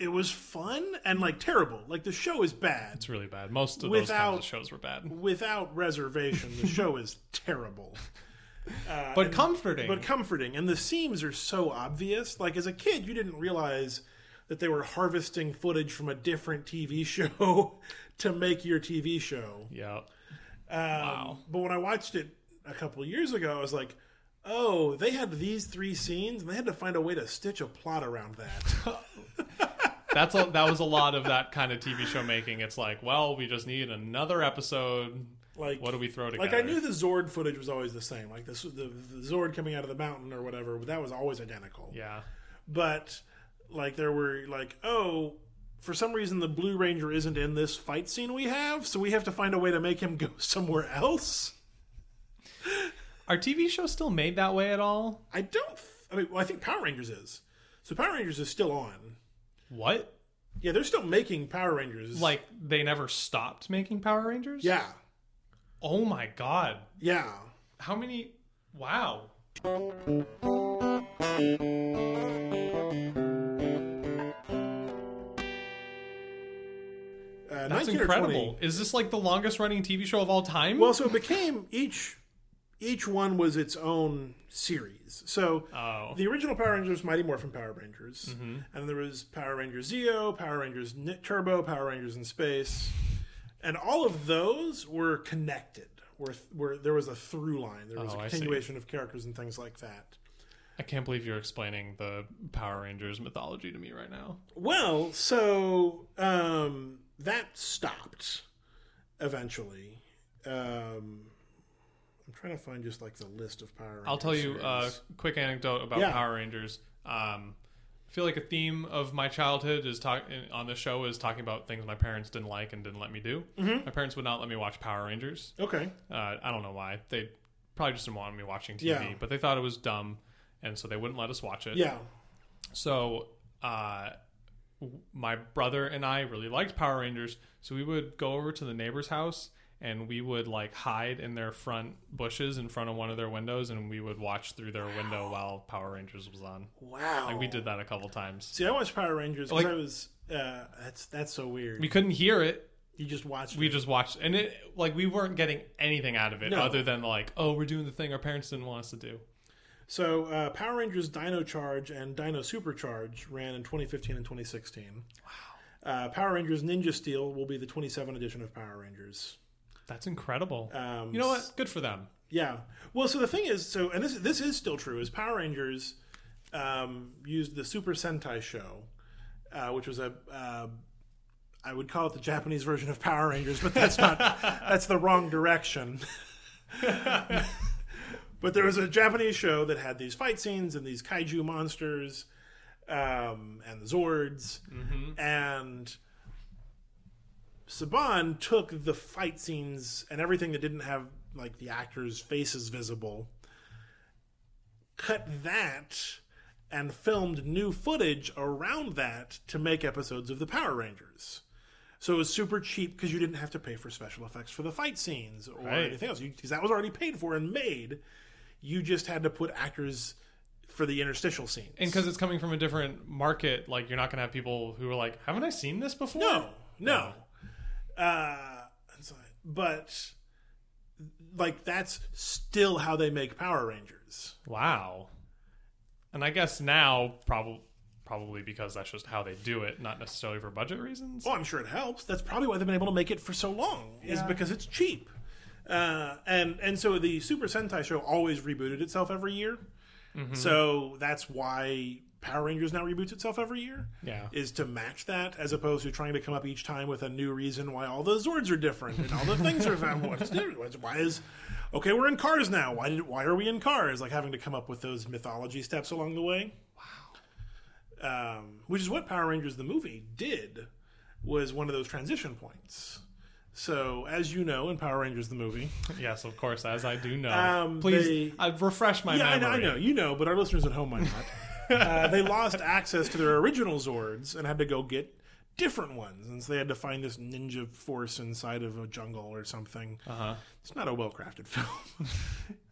it was fun and like terrible. Like the show is bad. It's really bad. Most of those kinds of shows were bad, Without reservation, the show is terrible. but comforting. but comforting. And the seams are so obvious. Like as a kid, you didn't realize that they were harvesting footage from a different TV show to make your TV show. yeah, Um, Wow. But when I watched it a couple of years ago, I was like, oh, they had these three scenes, and they had to find a way to stitch a plot around that. that's a, that was a lot of that kind of TV show making. It's like, well, we just need another episode. Like, What do we throw together? like I knew the Zord footage was always the same. Like this, the, the Zord coming out of the mountain or whatever, that was always identical. Yeah, But like there were like, oh, for some reason the Blue Ranger isn't in this fight scene we have, so we have to find a way to make him go somewhere else. are TV shows still made that way at all? I don't. I mean, well, I think Power Rangers is. So Power Rangers is still on. What? Yeah, they're still making Power Rangers. Like they never stopped making Power Rangers? yeah, Oh my god. yeah. How many? Wow. Uh, That's incredible. Is this like the longest running TV show of all time? Well, so it became each each one was its own series. So oh. the original Power Rangers, Mighty Morphin Power Rangers, and there was Power Rangers Zeo, Power Rangers Turbo, Power Rangers in Space, and all of those were connected. Where, where there was a through line, there was Oh, a continuation of characters and things like that. I can't believe you're explaining the Power Rangers mythology to me right now. Well, so um, that stopped eventually. Um, I'm trying to find just like the list of Power Rangers. I'll tell you a series. quick anecdote about Yeah. Power Rangers. Um, I feel like a theme of my childhood is talk on this show is talking about things my parents didn't like and didn't let me do. Mm-hmm. My parents would not let me watch Power Rangers. Okay. Uh, I don't know why. They probably just didn't want me watching TV, Yeah. but they thought it was dumb, and so they wouldn't let us watch it. Yeah. So, uh, w- my brother and I really liked Power Rangers, so we would go over to the neighbor's house and we would like hide in their front bushes in front of one of their windows, and we would watch through their window while Power Rangers was on. Wow. Like we did that a couple times. See, I watched Power Rangers because Like- I was. Uh, that's that's so weird. We couldn't hear it. you just watched. We it. just watched, and it like we weren't getting anything out of it No. other than like, oh, we're doing the thing our parents didn't want us to do. So uh, Power Rangers Dino Charge and Dino Supercharge ran in 2015 and 2016. Wow. Uh, Power Rangers Ninja Steel will be the 27 edition of Power Rangers. That's incredible. Um, you know what? Good for them. Yeah. Well, so the thing is, so and this this is still true. Is Power Rangers um, used the Super Sentai show, uh, which was a uh, I would call it the Japanese version of Power Rangers, but that's not that's the wrong direction. but there was a Japanese show that had these fight scenes and these kaiju monsters um, and the Zords and. Saban took the fight scenes and everything that didn't have like the actors' faces visible, cut that, and filmed new footage around that to make episodes of the Power Rangers. So it was super cheap because you didn't have to pay for special effects for the fight scenes or Right. anything else because that was already paid for and made. You just had to put actors for the interstitial scenes. And because it's coming from a different market, like you're not gonna have people who are like, "Haven't I seen this before?" No, no. Uh, it's but like that's still how they make Power Rangers. Wow. And I guess now, probably, probably because that's just how they do it, not necessarily for budget reasons. Oh, I'm sure it helps. That's probably why they've been able to make it for so long. Is because it's cheap. Uh, and and so the Super Sentai show always rebooted itself every year. So that's why Power Rangers now reboots itself every year. Yeah. is to match that as opposed to trying to come up each time with a new reason why all the Zords are different and all the things are. What's different? Why is okay? We're in cars now. Why did? Why are we in cars? Like having to come up with those mythology steps along the way. Wow. Um, which is what Power Rangers the movie did. Was one of those transition points. So, as you know, in Power Rangers the movie, Yes, of course, as I do know. Um, Please, they- uh, refresh my yeah, I know, memory. I know, you know, but our listeners at home might not. uh, they lost access to their original Zords and had to go get different ones, and so they had to find this ninja force inside of a jungle or something. Uh-huh. It's not a well crafted film.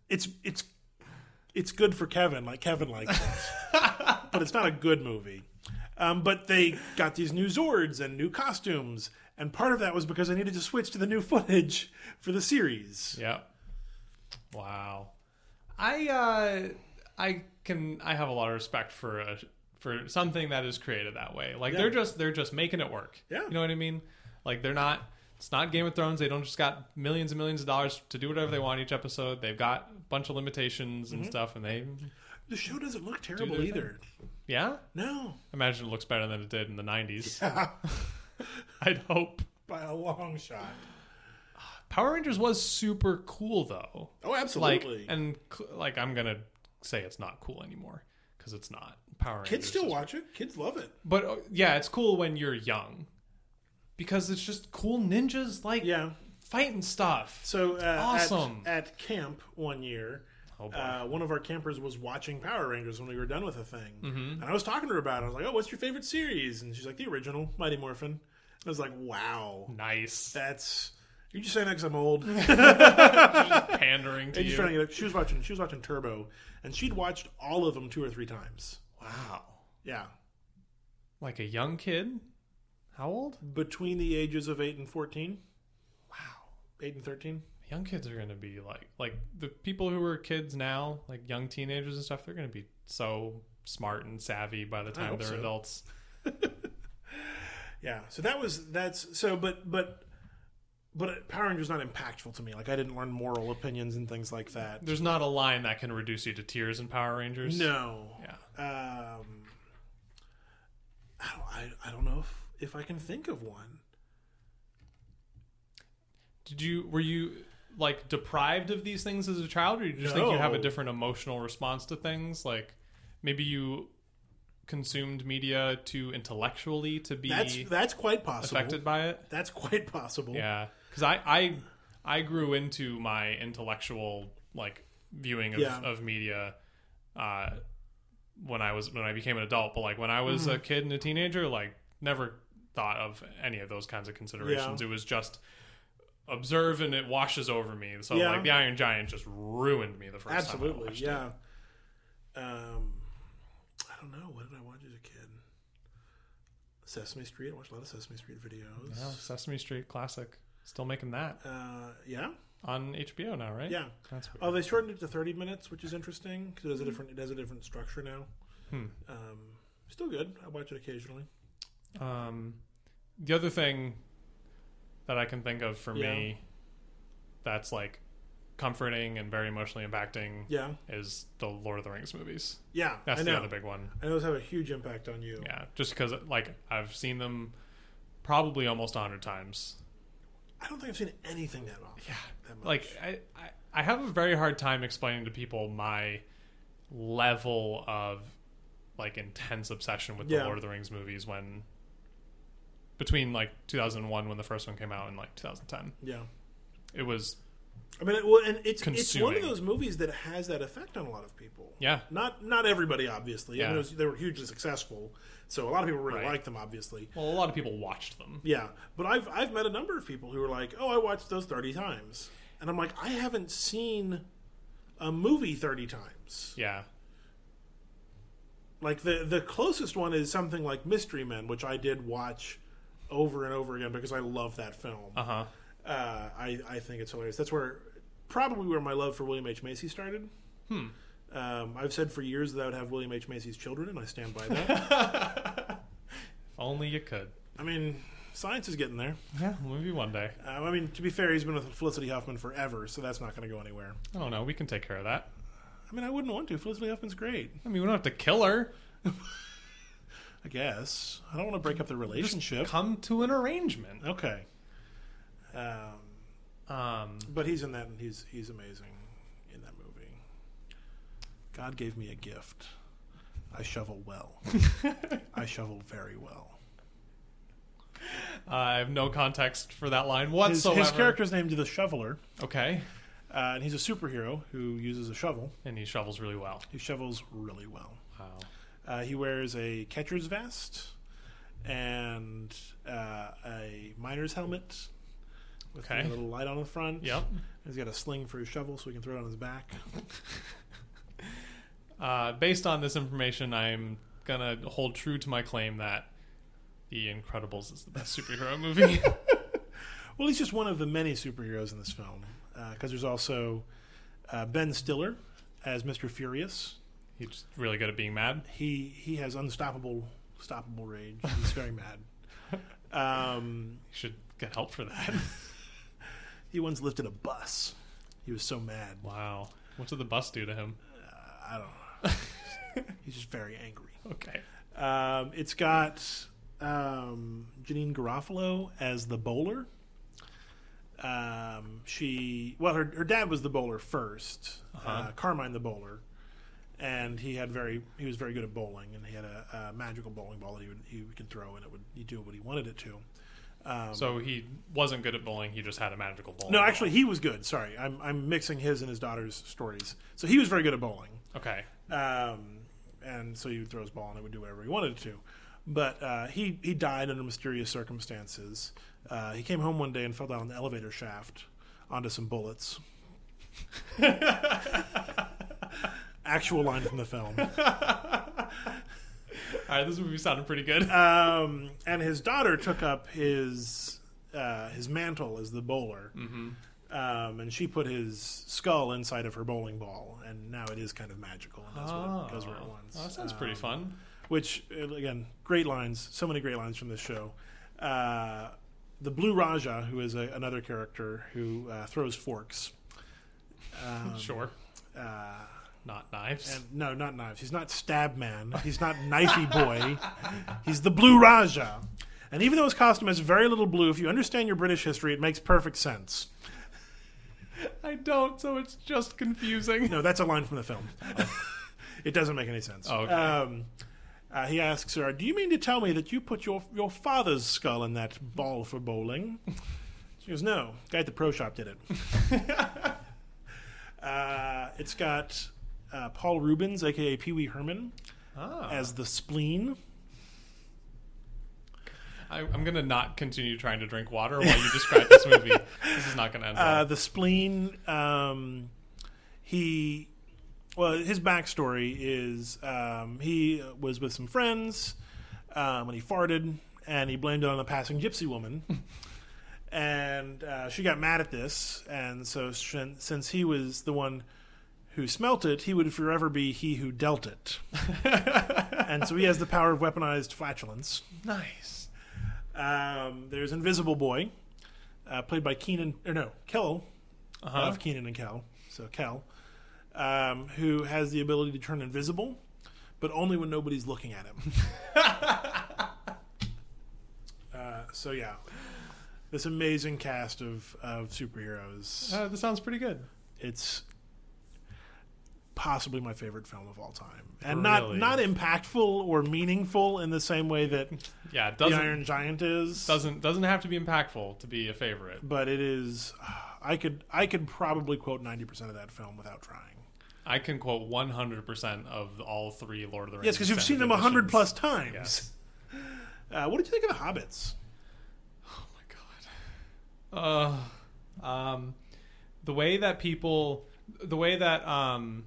it's it's it's good for Kevin, like Kevin likes it, but it's not a good movie. Um, but they got these new Zords and new costumes, and part of that was because I needed to switch to the new footage for the series. Yep. Wow. I uh I can I have a lot of respect for a for something that is created that way. Like Yeah. they're just they're just making it work. Yeah. You know what I mean? Like they're not it's not Game of Thrones. They don't just got millions and millions of dollars to do whatever they want each episode. They've got a bunch of limitations Mm-hmm. and stuff and they The show doesn't look terrible their either. yeah? No, Imagine it looks better than it did in the 90s. Yeah. I'd hope. by a long shot. Power Rangers was super cool though. Oh, like absolutely. and cl- like i'm gonna say it's not cool anymore because it's not power Rangers Kids still is- watch it. Kids love it. but uh, yeah it's cool when you're young because it's just cool ninjas like Yeah. fighting stuff So uh, Awesome. at, at camp one year, Oh, boy. uh, one of our campers was watching Power Rangers when we were done with a thing, Mm-hmm. and I was talking to her about it. I was like, "Oh, what's your favorite series?" And she's like, "The original, Mighty Morphin." I was like, "Wow, nice that's." You're just saying that because I'm old. pandering to I'm you trying to get. She was watching. She was watching Turbo, and she'd watched all of them two or three times. wow Yeah, like a young kid how old between the ages of eight and fourteen, wow eight and thirteen. young kids are gonna be like like the people who are kids now like young teenagers and stuff they're gonna be so smart and savvy by the time they're so. adults Yeah, so that was that's so, but but but Power Rangers not impactful to me. Like I didn't learn moral opinions and things like that. There's not a line that can reduce you to tears in Power Rangers. No. Yeah. Um, I don't, I, I don't know if, if I can think of one. Did you were you like deprived of these things as a child, or you just think you have a different emotional response to things? Like maybe you consumed media too intellectually to be That's that's quite possible. affected by it. That's quite possible. Yeah, because I, I I grew into my intellectual like viewing of, Yeah. of media uh, when I was when I became an adult. But like when I was Mm-hmm. a kid and a teenager, like never thought of any of those kinds of considerations. Yeah. It was just observe and it washes over me. So Yeah. like the Iron Giant just ruined me the first time. Absolutely. Yeah. it. Um, I don't know. What did I watch as a kid? Sesame Street. I watched a lot of Sesame Street videos. Yeah, Sesame Street classic. Still making that Uh, yeah. on HBO now, right? Yeah. That's weird. Oh, they shortened it to 30 minutes, which is interesting because it has a different it has a different structure now. Hmm. Um, still good. I watch it occasionally. Um, the other thing that I can think of for me that's like comforting and very emotionally impacting Yeah, is the Lord of the Rings movies. yeah. That's the other big one. I know those have a huge impact on you. Yeah, just because like I've seen them probably almost a hundred times. I don't think I've seen anything that often. Yeah, that much. like I, I I have a very hard time explaining to people my level of like intense obsession with the Lord of the Rings movies when between like 2001 when the first one came out and like 2010 yeah. it was I mean, it, well, and it's it's one of those movies that has that effect on a lot of people. yeah Not not everybody, obviously. I mean, was, they were hugely successful, so a lot of people really Right. like them, obviously. well a lot of people watched them Yeah, but I've I've met a number of people who are like, "Oh, I watched those thirty times," and I'm like, I haven't seen a movie thirty times. yeah Like the the closest one is something like Mystery Men, which I did watch over and over again because I love that film. uh-huh Uh, I I think it's hilarious. That's where probably where my love for William H Macy started. hmm Um, I've said for years that I would have William H Macy's children, and I stand by that. only you could I mean, science is getting there. yeah maybe one day Uh, I mean, to be fair, he's been with Felicity Huffman forever, so that's not going to go anywhere. I don't know we can take care of that I mean, I wouldn't want to. Felicity Huffman's great. I mean we don't have to kill her I guess. I don't want to break up the relationship. come to an arrangement Okay. Um, um but he's in that, and he's he's amazing in that movie. God gave me a gift. I shovel well. I shovel very well. I have no context for that line His, whatsoever his character's named the Shoveler, okay uh, and he's a superhero who uses a shovel. and he shovels really well He shovels really well. wow Uh, he wears a catcher's vest and uh, a miner's helmet with Okay. a little light on the front. yep He's got a sling for his shovel so he can throw it on his back. Uh, based on this information, I'm gonna hold true to my claim that The Incredibles is the best superhero movie. Well, he's just one of the many superheroes in this film because there's also uh, Ben Stiller as Mr. Furious. He's really good at being mad. He he has unstoppable stoppable rage. He's very mad. Um, You should get help for that. He once lifted a bus. He was so mad. wow. What did the bus do to him? I don't know. He's just very angry. Okay. Um, it's got um, Janeane Garofalo as the bowler. Um, she well, her her dad was the bowler 1st Uh-huh. uh, Carmine the bowler, and he had very he was very good at bowling, and he had a, a magical bowling ball that he would he could throw, and it would he do what he wanted it to. Um, So he wasn't good at bowling. He just had a magical bowling. no, ball. actually, he was good. Sorry, I'm I'm mixing his and his daughter's stories. So he was very good at bowling. Okay. um, and so he would throw his ball and it would do whatever he wanted it to. But uh, he he died under mysterious circumstances. Uh, he came home one day and fell down an elevator shaft onto some bullets. Actual line from the film. All right. This movie sounded pretty good. Um, and his daughter took up his uh, his mantle as the bowler. hmm Um, and she put his skull inside of her bowling ball, and now it is kind of magical and does, what, it, does what it wants. Oh, that sounds pretty Um, fun. which uh, again great lines so many great lines from this show uh, the blue raja who is a, another character who uh, throws forks um, Sure. uh, Not knives. and no not knives he's not stab man he's not knifey boy he's the blue raja and even though his costume has very little blue if you understand your british history it makes perfect sense I don't, so it's just confusing. no that's a line from the film it doesn't make any sense Oh, okay. um, uh, he asks her, "Do you mean to tell me that you put your your father's skull in that ball for bowling?" She goes, "No, guy at the pro shop did it." uh, it's got uh, Paul Reubens, aka Pee Wee Herman, Ah. as the spleen. I, I'm gonna not continue trying to drink water while you describe this movie. This is not gonna end Uh, the spleen. Um, he, well, his backstory is um, he was with some friends um, when he farted, and he blamed it on a passing gypsy woman. and uh, she got mad at this, and so since he was the one who smelt it, he would forever be he who dealt it. and so he has the power of weaponized flatulence. nice. Um, there's Invisible Boy, uh, played by Kenan, or no, Kel Uh-huh. of Kenan and Kel, so Kel, um, who has the ability to turn invisible, but only when nobody's looking at him. uh, so yeah, this amazing cast of of superheroes. Uh, this sounds pretty good. It's possibly my favorite film of all time, and not Really? not impactful or meaningful in the same way that Yeah, the Iron Giant is. doesn't doesn't have to be impactful to be a favorite. but it is. I could I could probably quote ninety percent of that film without trying. I can quote 100% of all three Lord of the Rings. Yes, because you've seen them a hundred plus times. Yes. Uh, what did you think of the Hobbits? Oh my god. Uh, um, the way that people, the way that um,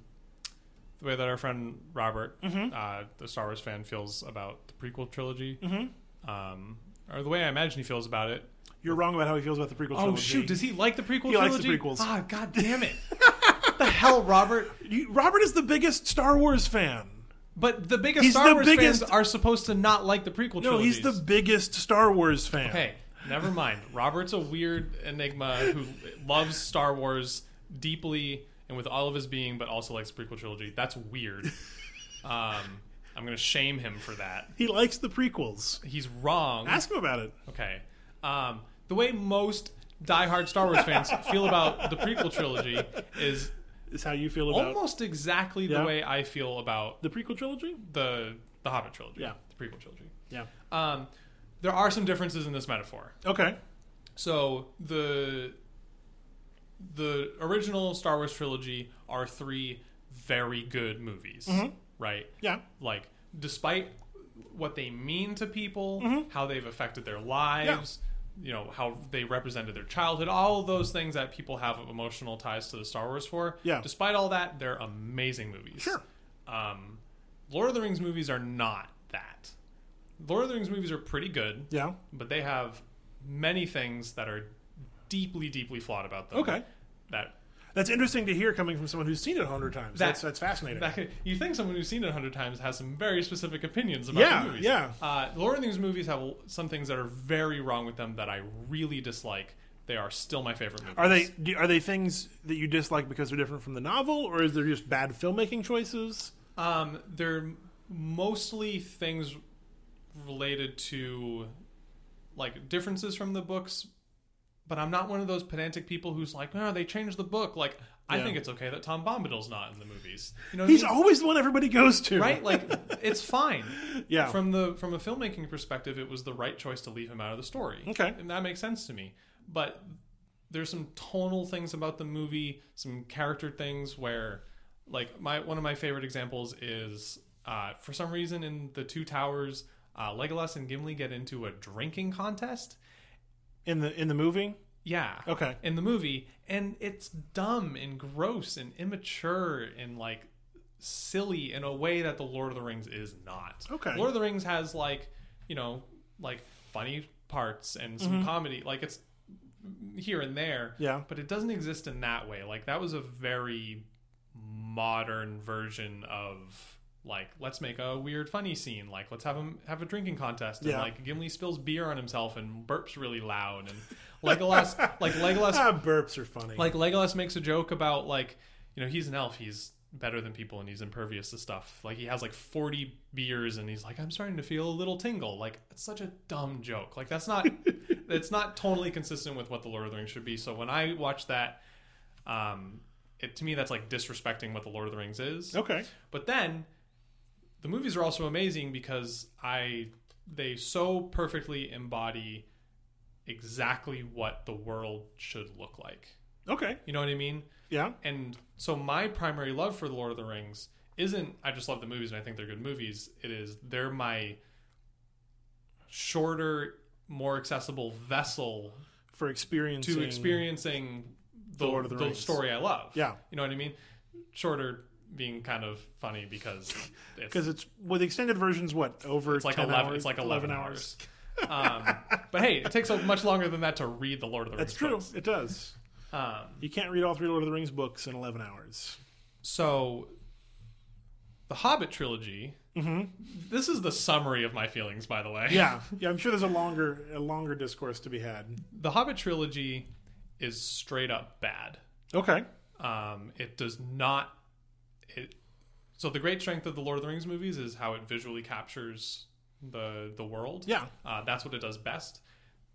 the way that our friend Robert, Mm-hmm. uh, the Star Wars fan, feels about the prequel trilogy, Mm-hmm. um, or the way I imagine he feels about it. You're wrong about how he feels about the prequel trilogy. Oh trilogy. shoot! Does he like the prequel He likes trilogy? the prequels. Ah, god damn it! the hell, Robert? You- Robert is the biggest Star Wars fan. But the biggest He's Star the Wars biggest- fans are supposed to not like the prequel trilogy. No, trilogies. he's the biggest Star Wars fan. Okay, never mind. Robert's a weird enigma who loves Star Wars deeply and with all of his being, but also likes the prequel trilogy. That's weird. Um, I'm going to shame him for that. He likes the prequels. He's wrong. Ask him about it. Okay. Um, the way most diehard Star Wars fans feel about the prequel trilogy is Is how you feel about almost exactly Yeah. the way I feel about the prequel trilogy? the the Hobbit trilogy. Yeah. The prequel trilogy. Yeah. Um, there are some differences in this metaphor. Okay. So the the original Star Wars trilogy are three very good movies, Mhm. right? Yeah. Like despite what they mean to people, Mhm. how they've affected their lives, you know, how they represented their childhood, all of those things that people have emotional ties to the Star Wars for. Yeah. Despite all that, they're amazing movies. Sure. Um, Lord of the Rings movies are not that. Lord of the Rings movies are pretty good, Yeah. but they have many things that are deeply, deeply flawed about them. Okay. That That's interesting to hear coming from someone who's seen it a hundred times. That- that's that's fascinating. that you think someone who's seen it a hundred times has some very specific opinions about Yeah, the movies. yeah. Uh, the Lord of the Rings movies have some things that are very wrong with them that I really dislike. They are still my favorite movies. are they do, are they things that you dislike because they're different from the novel, or is there just bad filmmaking choices? Um, they're mostly things related to like differences from the books, but I'm not one of those pedantic people who's like, oh, they changed the book. Like, I Yeah. think it's okay that Tom Bombadil's not in the movies. You know, I He's mean? always the one everybody goes to, right? Like, it's fine. Yeah. From the from a filmmaking perspective, it was the right choice to leave him out of the story. Okay. and that makes sense to me. But there's some tonal things about the movie, some character things where, like, my one of my favorite examples is uh, for some reason in the Two Towers, uh, Legolas and Gimli get into a drinking contest. In the in the movie. Yeah. Okay. In the movie, and it's dumb and gross and immature and like silly in a way that the Lord of the Rings is not. Okay. Lord of the Rings has like, you know, like funny parts and some comedy. Like it's here and there. Mm-hmm. Yeah. But it doesn't exist in that way. Like that was a very modern version of like let's make a weird funny scene like let's have him have a drinking contest and Yeah. like Gimli spills beer on himself and burps really loud and Legolas like Legolas Ah, burps are funny. like Legolas makes a joke about like you know he's an elf he's better than people and he's impervious to stuff like he has like 40 beers and he's like I'm starting to feel a little tingle like it's such a dumb joke like that's not it's not totally consistent with what the Lord of the Rings should be so when I watch that um it to me that's like disrespecting what the Lord of the Rings is okay. but then the movies are also amazing because I they so perfectly embody exactly what the world should look like. Okay. You know what I mean? Yeah. And so my primary love for the Lord of the Rings isn't I just love the movies and I think they're good movies. It is they're my shorter, more accessible vessel For experiencing to experiencing the, the the Rings. story I love. Yeah. You know what I mean? Shorter being kind of funny because it's, because it's with the extended versions. What over it's like 10 eleven. Hours, It's like eleven, hours. um, but hey, it takes a much longer than that to read the Lord of the That's Rings. true. books. It does. Um, You can't read all three Lord of the Rings books in eleven hours. so, the Hobbit trilogy. Mm-hmm. This is the summary of my feelings, by the way. Yeah. Yeah. I'm sure there's a longer a longer discourse to be had. the Hobbit trilogy is straight up bad. Okay. Um, it does not. It so the great strength of the Lord of the Rings movies is how it visually captures the the world. Yeah. uh, that's what it does best.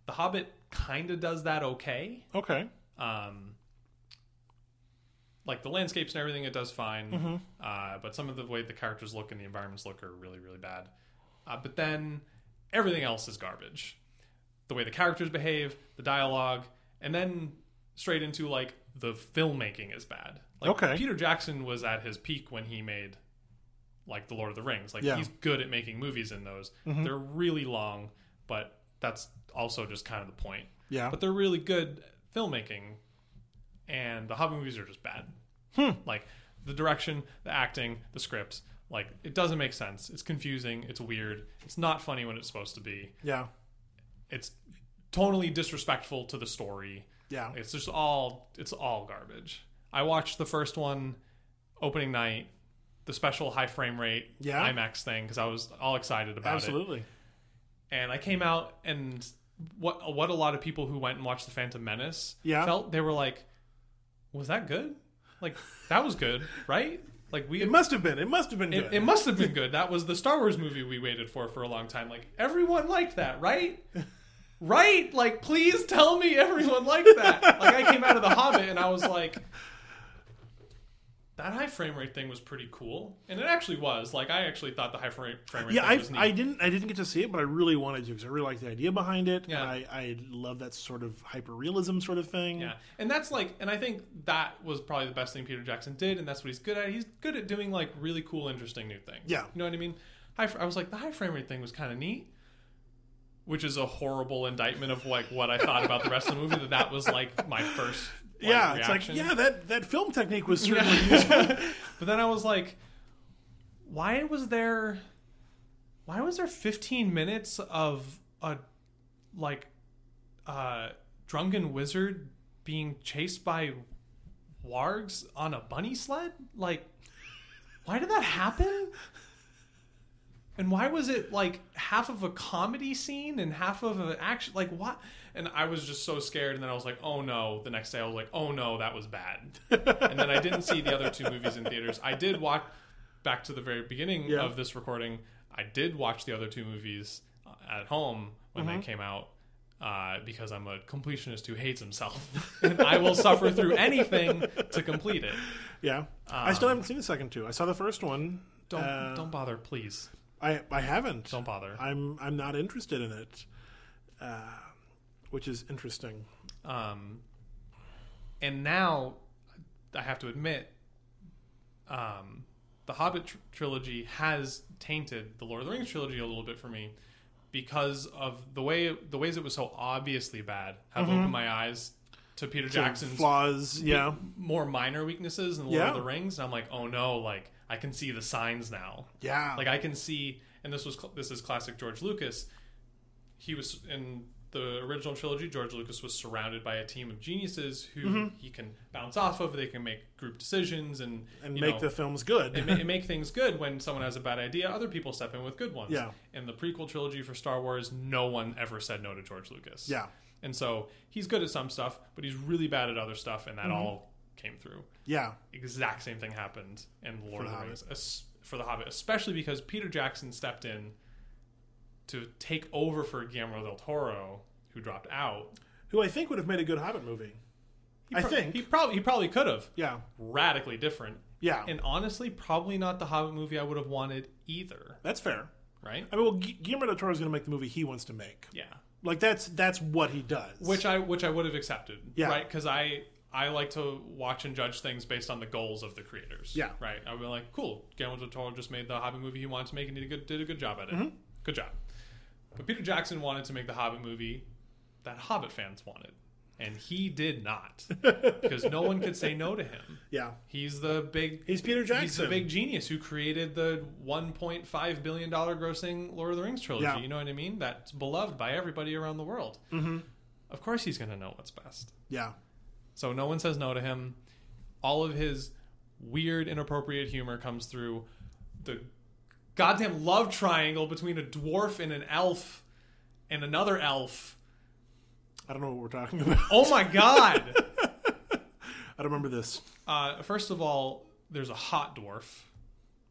The Hobbit kind of does that okay. Okay. Um, like the landscapes and everything, it does fine. Mm-hmm. Uh, but some of the way the characters look and the environments look are really, really bad. Uh, but then everything else is garbage. The way the characters behave, the dialogue, and then straight into like the filmmaking is bad. Like Okay. Peter Jackson was at his peak when he made like the Lord of the Rings. Like Yeah. Mm-hmm. he's good at making movies in those. They're really long, but that's also just kind of the point Yeah. but they're really good filmmaking and the hobbit movies are just bad Hmm. like the direction the acting the scripts like it doesn't make sense it's confusing it's weird it's not funny when it's supposed to be yeah. it's totally disrespectful to the story Yeah. it's just all it's all garbage i watched the first one opening night the special high frame rate Yeah. imax thing because i was all excited about it Absolutely. and I came out and what what a lot of people who went and watched the Phantom Menace Yeah. felt they were like, was that good? Like that was good, right? Like we It must have been. It must have been it, it must have been good. That was the Star Wars movie we waited for for a long time. Like everyone liked that, right? Right? Like please tell me everyone liked that. Like I came out of The Hobbit and I was like that high frame rate thing was pretty cool, and it actually was. Like I actually thought the high frame frame rate yeah, thing I, was neat. I didn't I didn't get to see it, but I really wanted to because I really like the idea behind it. Yeah. and I, I love that sort of hyper realism sort of thing. Yeah, and that's like, and I think that was probably the best thing Peter Jackson did, and that's what he's good at. He's good at doing like really cool, interesting new things. Yeah. you know what I mean. High, I was like, the high frame rate thing was kind of neat, which is a horrible indictment of like what I thought about the rest of the movie. That that was like my first. Like, yeah, it's like yeah, that that film technique was certainly useful. but then I was like, why was there why was there 15 minutes of a like uh drunken wizard being chased by wargs on a bunny sled? Like why did that happen? And why was it like half of a comedy scene and half of an action? Like what? And I was just so scared. And then I was like, oh no. The next day I was like, oh no, that was bad. and then I didn't see the other two movies in theaters. I did watch back to the very beginning Yeah. of this recording. I did watch the other two movies uh, at home when Mm-hmm. they came out. Uh, because I'm a completionist who hates himself, and I will suffer through anything to complete it. Yeah, I still haven't seen the second two. I saw the first one. Don't Uh, don't bother, please. I I haven't. Don't bother. I'm I'm not interested in it, uh, which is interesting. Um, and now I have to admit, um, the Hobbit tr- trilogy has tainted the Lord of the Rings trilogy a little bit for me because of the way the ways it was so obviously bad have opened my eyes to Peter Jackson's flaws. Yeah, more minor weaknesses in Lord Yeah. of the Rings. And I'm like, oh no, like I can see the signs now. yeah. Like I can see, and this was cl- this is classic George Lucas. He was in the original trilogy. George Lucas was surrounded by a team of geniuses who Mm-hmm. he can bounce off of. They can make group decisions and and make know, the films good. and, and make things good. When someone has a bad idea, other people step in with good ones. Yeah. In the prequel trilogy for Star Wars, no one ever said no to George Lucas. yeah, And so he's good at some stuff, but he's really bad at other stuff, and that Mm-hmm. all came through yeah, exact same thing happened in Lord the of the Hobbit. Rings for the Hobbit, especially because Peter Jackson stepped in to take over for Guillermo del Toro, who dropped out. who I think would have made a good Hobbit movie. I think. he probably he probably could have yeah, radically different, yeah, and honestly, probably not the Hobbit movie I would have wanted either. that's fair. Right? I mean, well, Gu- Guillermo del Toro is going to make the movie he wants to make. Yeah. Like that's that's what he does. Which I which I would have accepted. Yeah. Right? Because I I like to watch and judge things based on the goals of the creators. Yeah. Right. I would be like, cool. Guillermo del Toro just made the Hobbit movie he wanted to make and did a good did a good job at it. Mm-hmm. Good job. But Peter Jackson wanted to make the Hobbit movie that Hobbit fans wanted, and he did not because no one could say no to him. yeah, He's the big. he's Peter Jackson. He's the big genius who created the 1.5 billion dollar grossing Lord of the Rings trilogy. Yeah. You know what I mean? That's beloved by everybody around the world. Mm-hmm. Of course, he's going to know what's best. Yeah, So no one says no to him. All of his weird, inappropriate humor comes through. The goddamn love triangle between a dwarf and an elf and another elf. I don't know what we're talking about. Oh my god! I don't remember this. uh, first of all, there's a hot dwarf.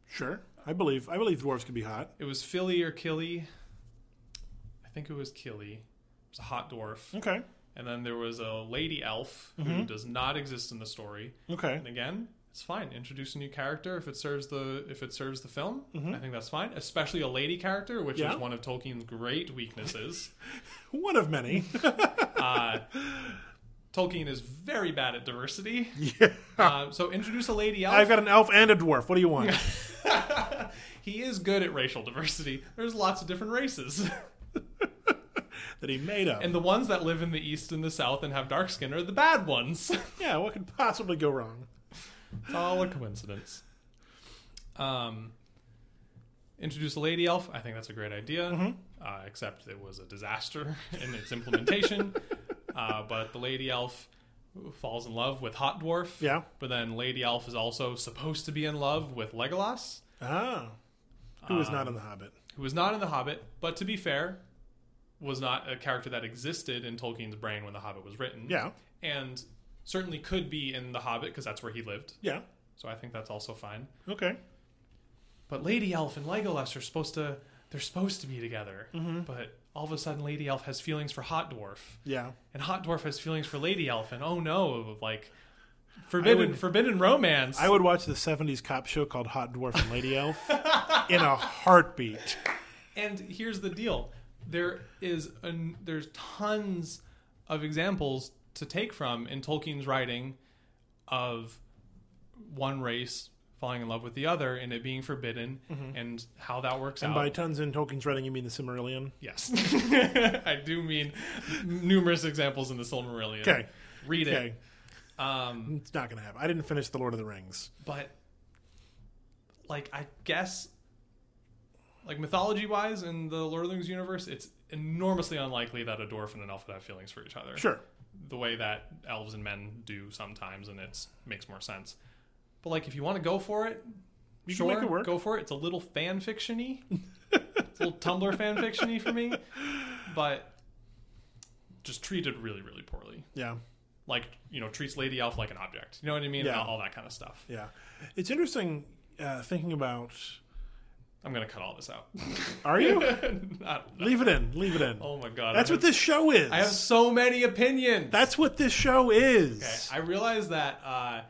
Sure, I believe I believe dwarves can be hot. It was Fili or Kili. I think it was Kili. It was a hot dwarf. Okay, And then there was a lady elf who does not exist in the story. okay, And again, it's fine. Introduce a new character if it serves the if it serves the film. I think that's fine. Especially a lady character, which Yeah. is one of Tolkien's great weaknesses. one of many. uh, Tolkien is very bad at diversity. yeah, Uh, so introduce a lady elf. I've got an elf and a dwarf. What do you want? he is good at racial diversity. There's lots of different races. that he made up. and the ones that live in the east and the south and have dark skin are the bad ones. yeah, what could possibly go wrong? It's all a coincidence. Um, introduce a lady elf. I think that's a great idea. Mm-hmm. Uh, except it was a disaster in its implementation. uh, but the lady elf falls in love with Hot Dwarf. Yeah. But then Lady Elf is also supposed to be in love with Legolas, Ah, who was not in the Hobbit? who is not in The Hobbit. But to be fair, was not a character that existed in Tolkien's brain when The Hobbit was written. Yeah, And certainly could be in The Hobbit because that's where he lived. yeah, So I think that's also fine. okay. But Lady Elf and Legolas are supposed to they're supposed to be together. Mm-hmm. But all of a sudden Lady Elf has feelings for Hot Dwarf. Yeah, And Hot Dwarf has feelings for Lady Elf and oh no, like forbidden would- forbidden romance. I would watch the '70s cop show called Hot Dwarf and Lady Elf in a heartbeat. and here's the deal. There is an, there's tons of examples to take from in Tolkien's writing of one race falling in love with the other and it being forbidden and how that works Mm-hmm. And out. by tons in Tolkien's writing, you mean the Silmarillion? Yes, I do mean numerous examples in the Silmarillion. Okay, read okay. it. Um, It's not going to happen. I didn't finish the Lord of the Rings. but like, I guess like mythology wise in the Lord of the Rings universe, it's enormously unlikely that a dwarf and an elf would have feelings for each other. Sure. The way that elves and men do sometimes, and it makes more sense. But like, if you want to go for it, You can sure, make it work. go for it. It's a little fan fictiony, it's a little Tumblr fan fictiony for me, but just treated really, really poorly. Yeah. Like you know, treats Lady Elf like an object. You know what I mean? Yeah. All, all that kind of stuff. Yeah. It's interesting uh, thinking about. I'm gonna cut all this out. Are you? Not- leave it in. Leave it in. oh my god, That's what this show is. I have so many opinions. That's what this show is. Okay, I realize that uh,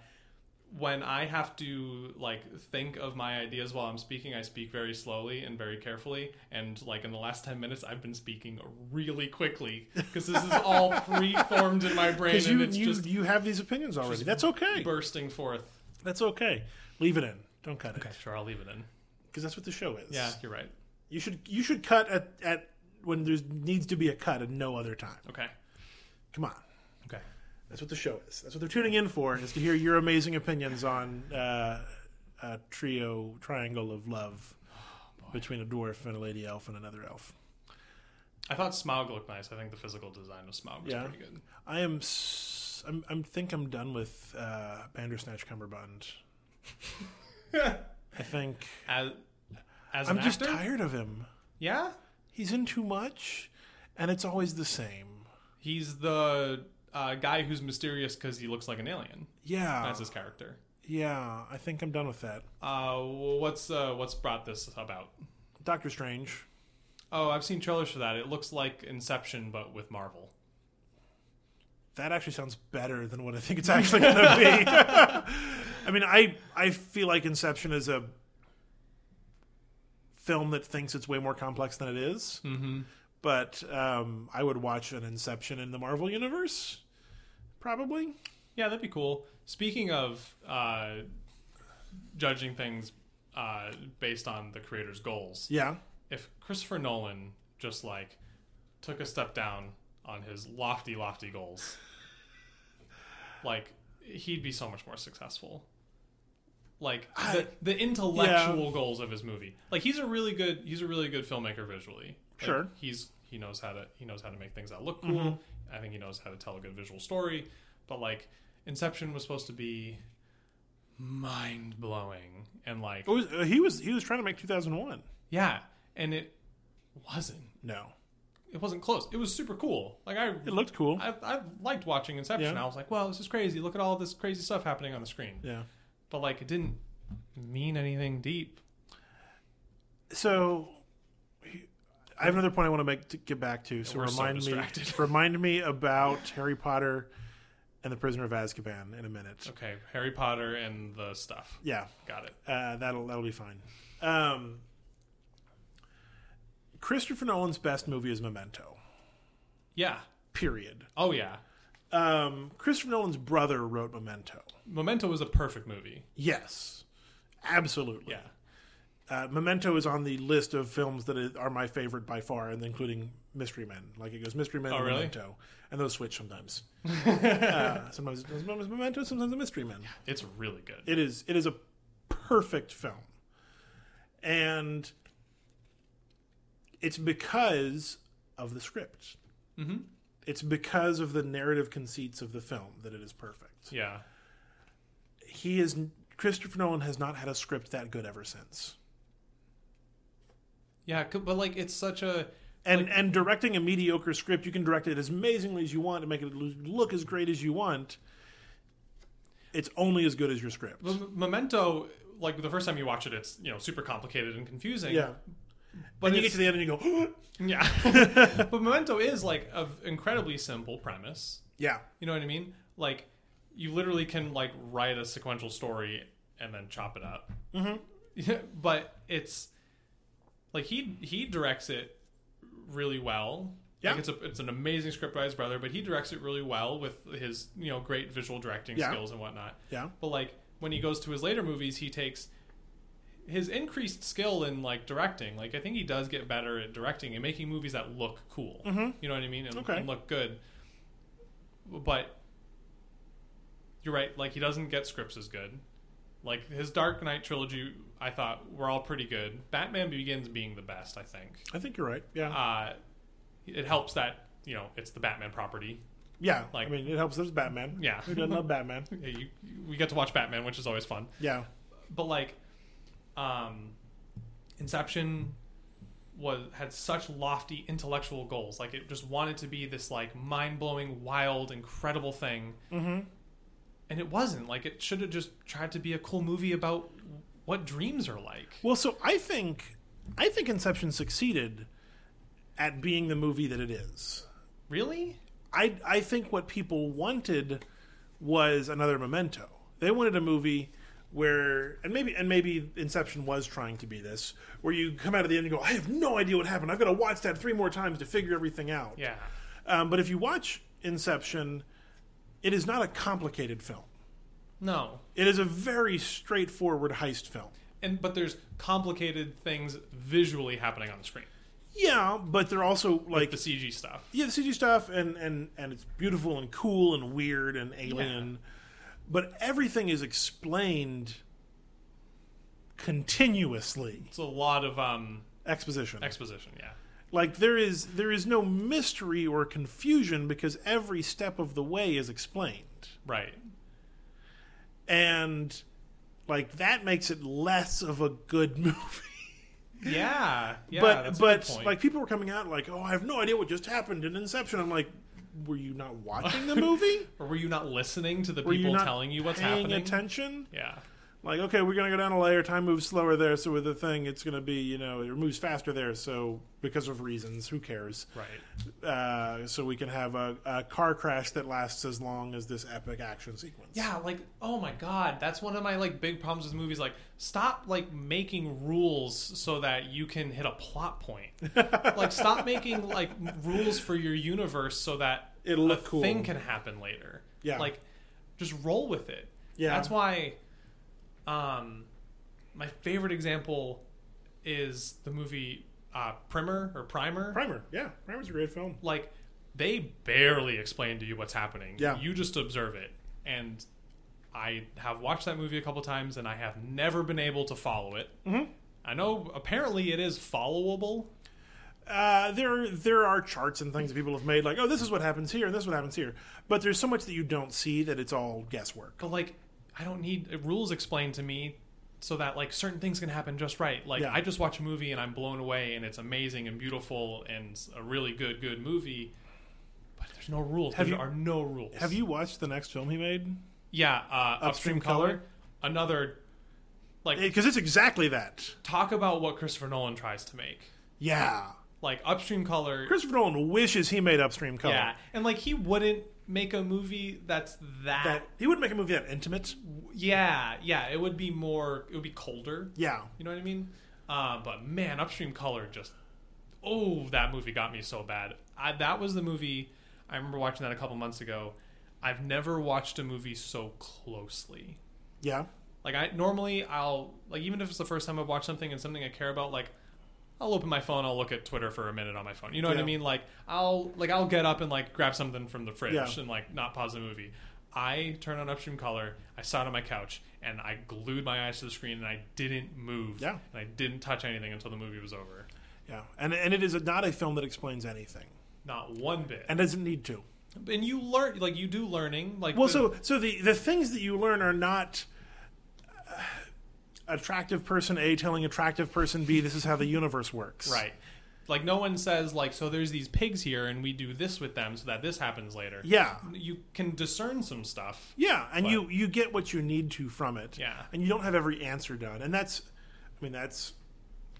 when I have to like think of my ideas while I'm speaking, I speak very slowly and very carefully. And like in the last ten minutes, I've been speaking really quickly because this is all pre-formed in my brain, Because and you it's you, just you have these opinions already. That's okay. bursting forth. That's okay. Leave it in. Don't cut it. Okay, sure, I'll leave it in. Because that's what the show is. Yeah, you're right. You should you should cut at, at when there needs to be a cut and no other time. Okay, Come on. okay. That's what the show is. That's what they're tuning in for, is to hear your amazing opinions on uh, a trio triangle of love between a dwarf and a lady elf and another elf. I thought Smaug looked nice. I think the physical design of Smaug was Yeah. pretty good. I am. S- I'm, I'm think I'm done with uh, Bandersnatch Cumberbund. I think As as I'm just actor, tired of him. yeah, He's in too much, and it's always the same. he's the uh, guy who's mysterious because he looks like an alien. Yeah, That's his character. yeah. I think I'm done with that. Uh, what's uh, what's brought this about? Doctor Strange. Oh, I've seen trailers for that. It looks like Inception, but with Marvel. That actually sounds better than what I think it's actually going to be. I mean, I I feel like Inception is a film that thinks it's way more complex than it is. Mm-hmm. But um, I would watch an Inception in the Marvel universe, probably. Yeah, that'd be cool. Speaking of uh, judging things uh, based on the creator's goals, Yeah, if Christopher Nolan just like took a step down on his lofty, lofty goals, like he'd be so much more successful. Like the, the intellectual goals of his movie. Like he's a really good he's a really good filmmaker visually. Like, Sure. He's he knows how to he knows how to make things that look cool. I think he knows how to tell a good visual story. But like Inception was supposed to be mind blowing and like was, uh, he was he was trying to make 2001. yeah, and it wasn't. No, It wasn't close. It was super cool. Like I, it looked cool. I, I liked watching Inception. Yeah. I was like, "Wow, this is crazy! Look at all this crazy stuff happening on the screen." yeah. But like, it didn't mean anything deep. So I have another point I want to make to get back to. So We're so remind me distracted. remind me about Harry Potter and the Prisoner of Azkaban in a minute. Okay, Harry Potter and the stuff. Yeah, Got it. uh, that'll that'll be fine. Um, Christopher Nolan's best movie is Memento. Yeah. Period. Oh yeah. Um, Christopher Nolan's brother wrote Memento. Memento was a perfect movie. Yes, absolutely. Yeah. Uh, Memento is on the list of films that are my favorite by far, and including Mystery Men. Like it goes Mystery Men Oh, and really? Memento, and those switch sometimes. uh, sometimes sometimes it's Memento, sometimes it's Mystery Men. It's really good. It is it is a perfect film, and it's because of the script. mm-hmm. It's because of the narrative conceits of the film that it is perfect. Yeah. He is Christopher Nolan has not had a script that good ever since. Yeah, but like it's such a And and directing a mediocre script, you can direct it as amazingly as you want and make it look as great as you want. It's only as good as your script. Memento. Like the first time you watch it, it's you know super complicated and confusing. Yeah. but you get to the end and you go, yeah. but Memento is like an incredibly simple premise. yeah, You know what I mean? Like you literally can like write a sequential story and then chop it up. Mm-hmm. but it's like he he directs it really well. Yeah. Like it's a it's an amazing script by his brother, but he directs it really well with his you know great visual directing Yeah. skills and whatnot. yeah, But like when he goes to his later movies, he takes his increased skill in like directing. Like I think he does get better at directing and making movies that look cool. Mm-hmm. You know what I mean? And, Okay. and look good. But you're right. Like he doesn't get scripts as good. Like his Dark Knight trilogy, I thought were all pretty good. Batman Begins being the best, I think. I think you're right. Yeah, Uh, it helps that you know it's the Batman property. yeah. like- I mean, it helps. There's Batman. Yeah. who doesn't love Batman? Yeah, you, we get to watch Batman, which is always fun. Yeah, But like, um, Inception was had such lofty intellectual goals. Like it just wanted to be this like mind blowing, wild, incredible thing. Mm-hmm. And it wasn't. Like it should have just tried to be a cool movie about what dreams are like. Well, so I think I think Inception succeeded at being the movie that it is. Really? I I think what people wanted was another Memento. They wanted a movie where and maybe and maybe Inception was trying to be this, where you come out of the end and go, I have no idea what happened. I've got to watch that three more times to figure everything out. Yeah. Um, but if you watch Inception, it is not a complicated film. No. It is a very straightforward heist film. And but there's complicated things visually happening on the screen. Yeah, but they're also like The CG stuff. yeah, the CG stuff, and and and it's beautiful and cool and weird and alien, but everything is explained continuously. It's a lot of um, Exposition. exposition. Yeah. Like there is there is no mystery or confusion because every step of the way is explained, Right. and like that makes it less of a good movie. Yeah. Yeah. but that's a but like people were coming out like, oh, I have no idea what just happened in Inception. I'm like, were you not watching the movie? Or were you not listening to the Were you people not telling you what's paying happening? attention? Yeah. Like, okay, we're gonna go down a layer. Time moves slower there, so with the thing, it's gonna be, you know, it moves faster there. So because of reasons, who cares? Right. Uh, so we can have a, a car crash that lasts as long as this epic action sequence. Yeah, like oh my god, that's one of my like big problems with movies. Like, stop like making rules so that you can hit a plot point. like, stop making like rules for your universe so that It'll a look cool. thing can happen later. Yeah. like just roll with it. Yeah. that's why. Um, my favorite example is the movie uh, Primer or Primer. Primer. Yeah, Primer's a great film. like they barely explain to you what's happening. Yeah. You just observe it. And I have watched that movie a couple times and I have never been able to follow it. Mm-hmm. I know apparently it is followable. Uh, there, there are charts and things that people have made, like, oh, this is what happens here, and this is what happens here. But there's so much that you don't see that it's all guesswork. But like I don't need uh, rules explained to me so that like certain things can happen just right. Like Yeah. I just watch a movie and I'm blown away and it's amazing and beautiful and a really good good movie. But there's no rules. Have there you- are no rules. Have you watched the next film he made? Yeah, uh, upstream, Upstream color. Color? Another like Because it's exactly that. talk about what Christopher Nolan tries to make. Yeah. Like upstream color. Christopher Nolan wishes he made Upstream Color. yeah, and like he wouldn't make a movie that's that, That he would make a movie that intimate. Yeah, yeah, it would be more it would be colder. Yeah. You know what I mean? Uh, but man, upstream color just oh, that movie got me so bad. I, that was the movie I remember watching that a couple months ago. I've never watched a movie so closely. Yeah. Like I normally I'll like even if it's the first time I've watched something and something I care about, like I'll open my phone, I'll look at Twitter for a minute on my phone. You know what I mean? Like I'll like I'll get up and like grab something from the fridge Yeah. and like not pause the movie. I turn on upstream color, I sat on my couch and I glued my eyes to the screen and I didn't move. Yeah. And I didn't touch anything until the movie was over. Yeah. And and it is not a film that explains anything. Not one bit. And doesn't need to. And you learn like you do learning. Like Well, the- so so the the things that you learn are not attractive person A telling attractive person B this is how the universe works. Right. Like no one says like so there's these pigs here and we do this with them so that this happens later. Yeah. You can discern some stuff. Yeah, and But- you you get what you need to from it. Yeah. And you don't have every answer done. And that's I mean that's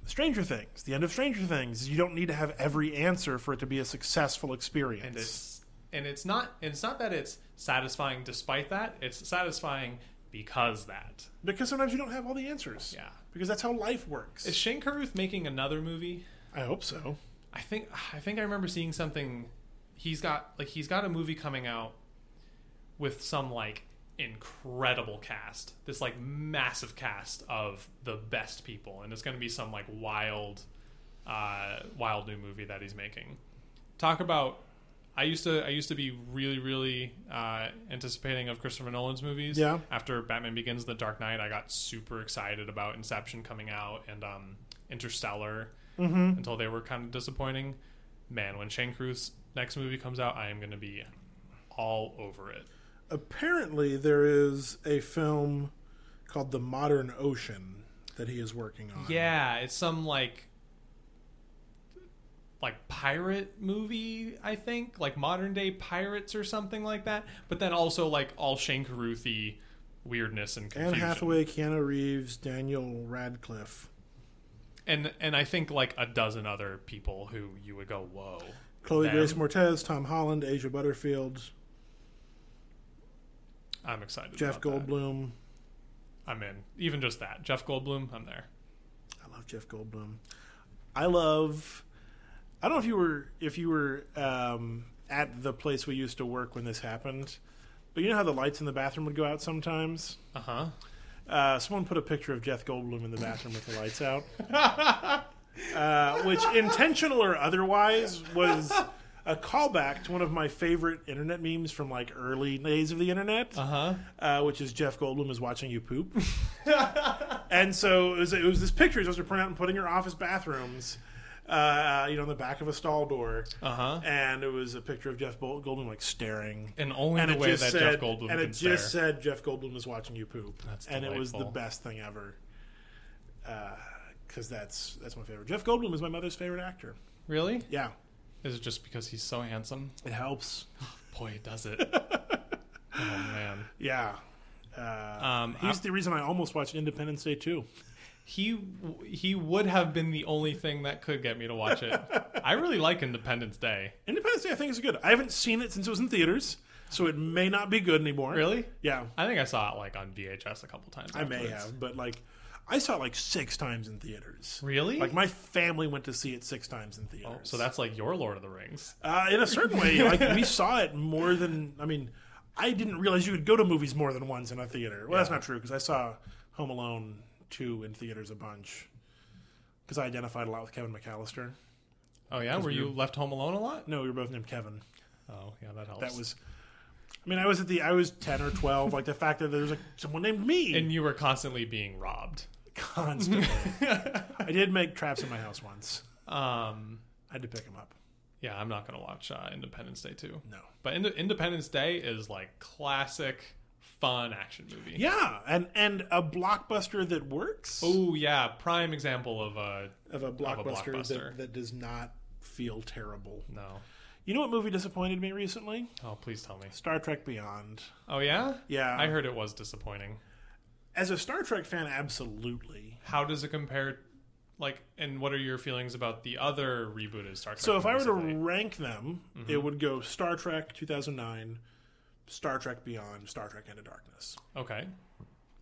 Stranger Things. The end of Stranger Things. You don't need to have every answer for it to be a successful experience. And it's and it's not and it's not that it's satisfying despite that. It's satisfying because that. because sometimes you don't have all the answers. Yeah. Because that's how life works. Is Shane Carruth making another movie? I hope so. I think I think I remember seeing something. He's got like he's got a movie coming out with some like incredible cast. This like massive cast of the best people, and it's going to be some like wild, uh, wild new movie that he's making. Talk about I used to I used to be really really uh, anticipating of Christopher Nolan's movies. Yeah. After Batman Begins, The Dark Knight, I got super excited about Inception coming out and um, Interstellar Mm-hmm. until they were kind of disappointing. Man, when Shane Carruth's next movie comes out, I am going to be all over it. Apparently, there is a film called The Modern Ocean that he is working on. Yeah, it's some like like pirate movie, I think, like modern day pirates or something like that. But then also like all Shane Carruthi weirdness and confusion. Anne. Hathaway, Keanu Reeves, Daniel Radcliffe, and and I think like a dozen other people who you would go, whoa. Chloe Them? Grace Moretz, Tom Holland, Asa Butterfield, I'm excited. Jeff about that. Goldblum. I'm in. Even just that, Jeff Goldblum, I'm there. I love Jeff Goldblum. I love. I don't know if you were if you were um, at the place we used to work when this happened, but you know how the lights in the bathroom would go out sometimes. Uh huh. Uh, someone put a picture of Jeff Goldblum in the bathroom with the lights out, uh, which intentional or otherwise was a callback to one of my favorite internet memes from like early days of the internet, Uh huh. uh, which is Jeff Goldblum is watching you poop. and so it was, it was this picture supposed to print out and put in your office bathrooms, uh, you know, on the back of a stall door. Uh huh. And it was a picture of Jeff Goldblum like staring. And only And the way that said, Jeff Goldblum and it just stare. said Jeff Goldblum is watching you poop, That's and it was the best thing ever. Because that's that's my favorite. Jeff Goldblum is my mother's favorite actor. Really? Yeah, Is it just because he's so handsome? it helps. Boy, it does it. oh man. Yeah, uh, Um, he's I- the reason I almost watched Independence Day too. He he would have been the only thing that could get me to watch it. I really like Independence Day. Independence Day, I think is good. I haven't seen it since it was in theaters, so it may not be good anymore. Really? Yeah, I think I saw it like on VHS a couple times. I may have, but like, I saw it like six times in theaters. Really? Like my family went to see it six times in theaters. Oh, so that's like your Lord of the Rings. Uh, in a certain way, like we saw it more than I mean, I didn't realize you could go to movies more than once in a theater. Well, that's not true because I saw Home Alone two in theaters a bunch because I identified a lot with Kevin McAllister. Oh yeah, were we you were- left home alone a lot? No, we were both named Kevin. Oh yeah, that helps. That was. I mean, I was at the. I was ten or twelve. like the fact that there was like someone named me and you were constantly being robbed. constantly. I did make traps in my house once. Um, I had to pick them up. yeah, I'm not gonna watch uh, Independence Day two, No. but Ind- Independence Day is like classic fun action movie. Yeah, and and a blockbuster that works. Oh yeah, prime example of a of a blockbuster, blockbuster. That, that does not feel terrible. no. You know what movie disappointed me recently? Oh please tell me. Star Trek Beyond. Oh yeah, Yeah, I heard it was disappointing. as a Star Trek fan, absolutely. How does it compare? Like, and what are your feelings about the other rebooted Star Trek? So if I were to rank them, Mm-hmm. it would go Star Trek 2009, Star Trek Beyond, Star Trek Into Darkness. okay,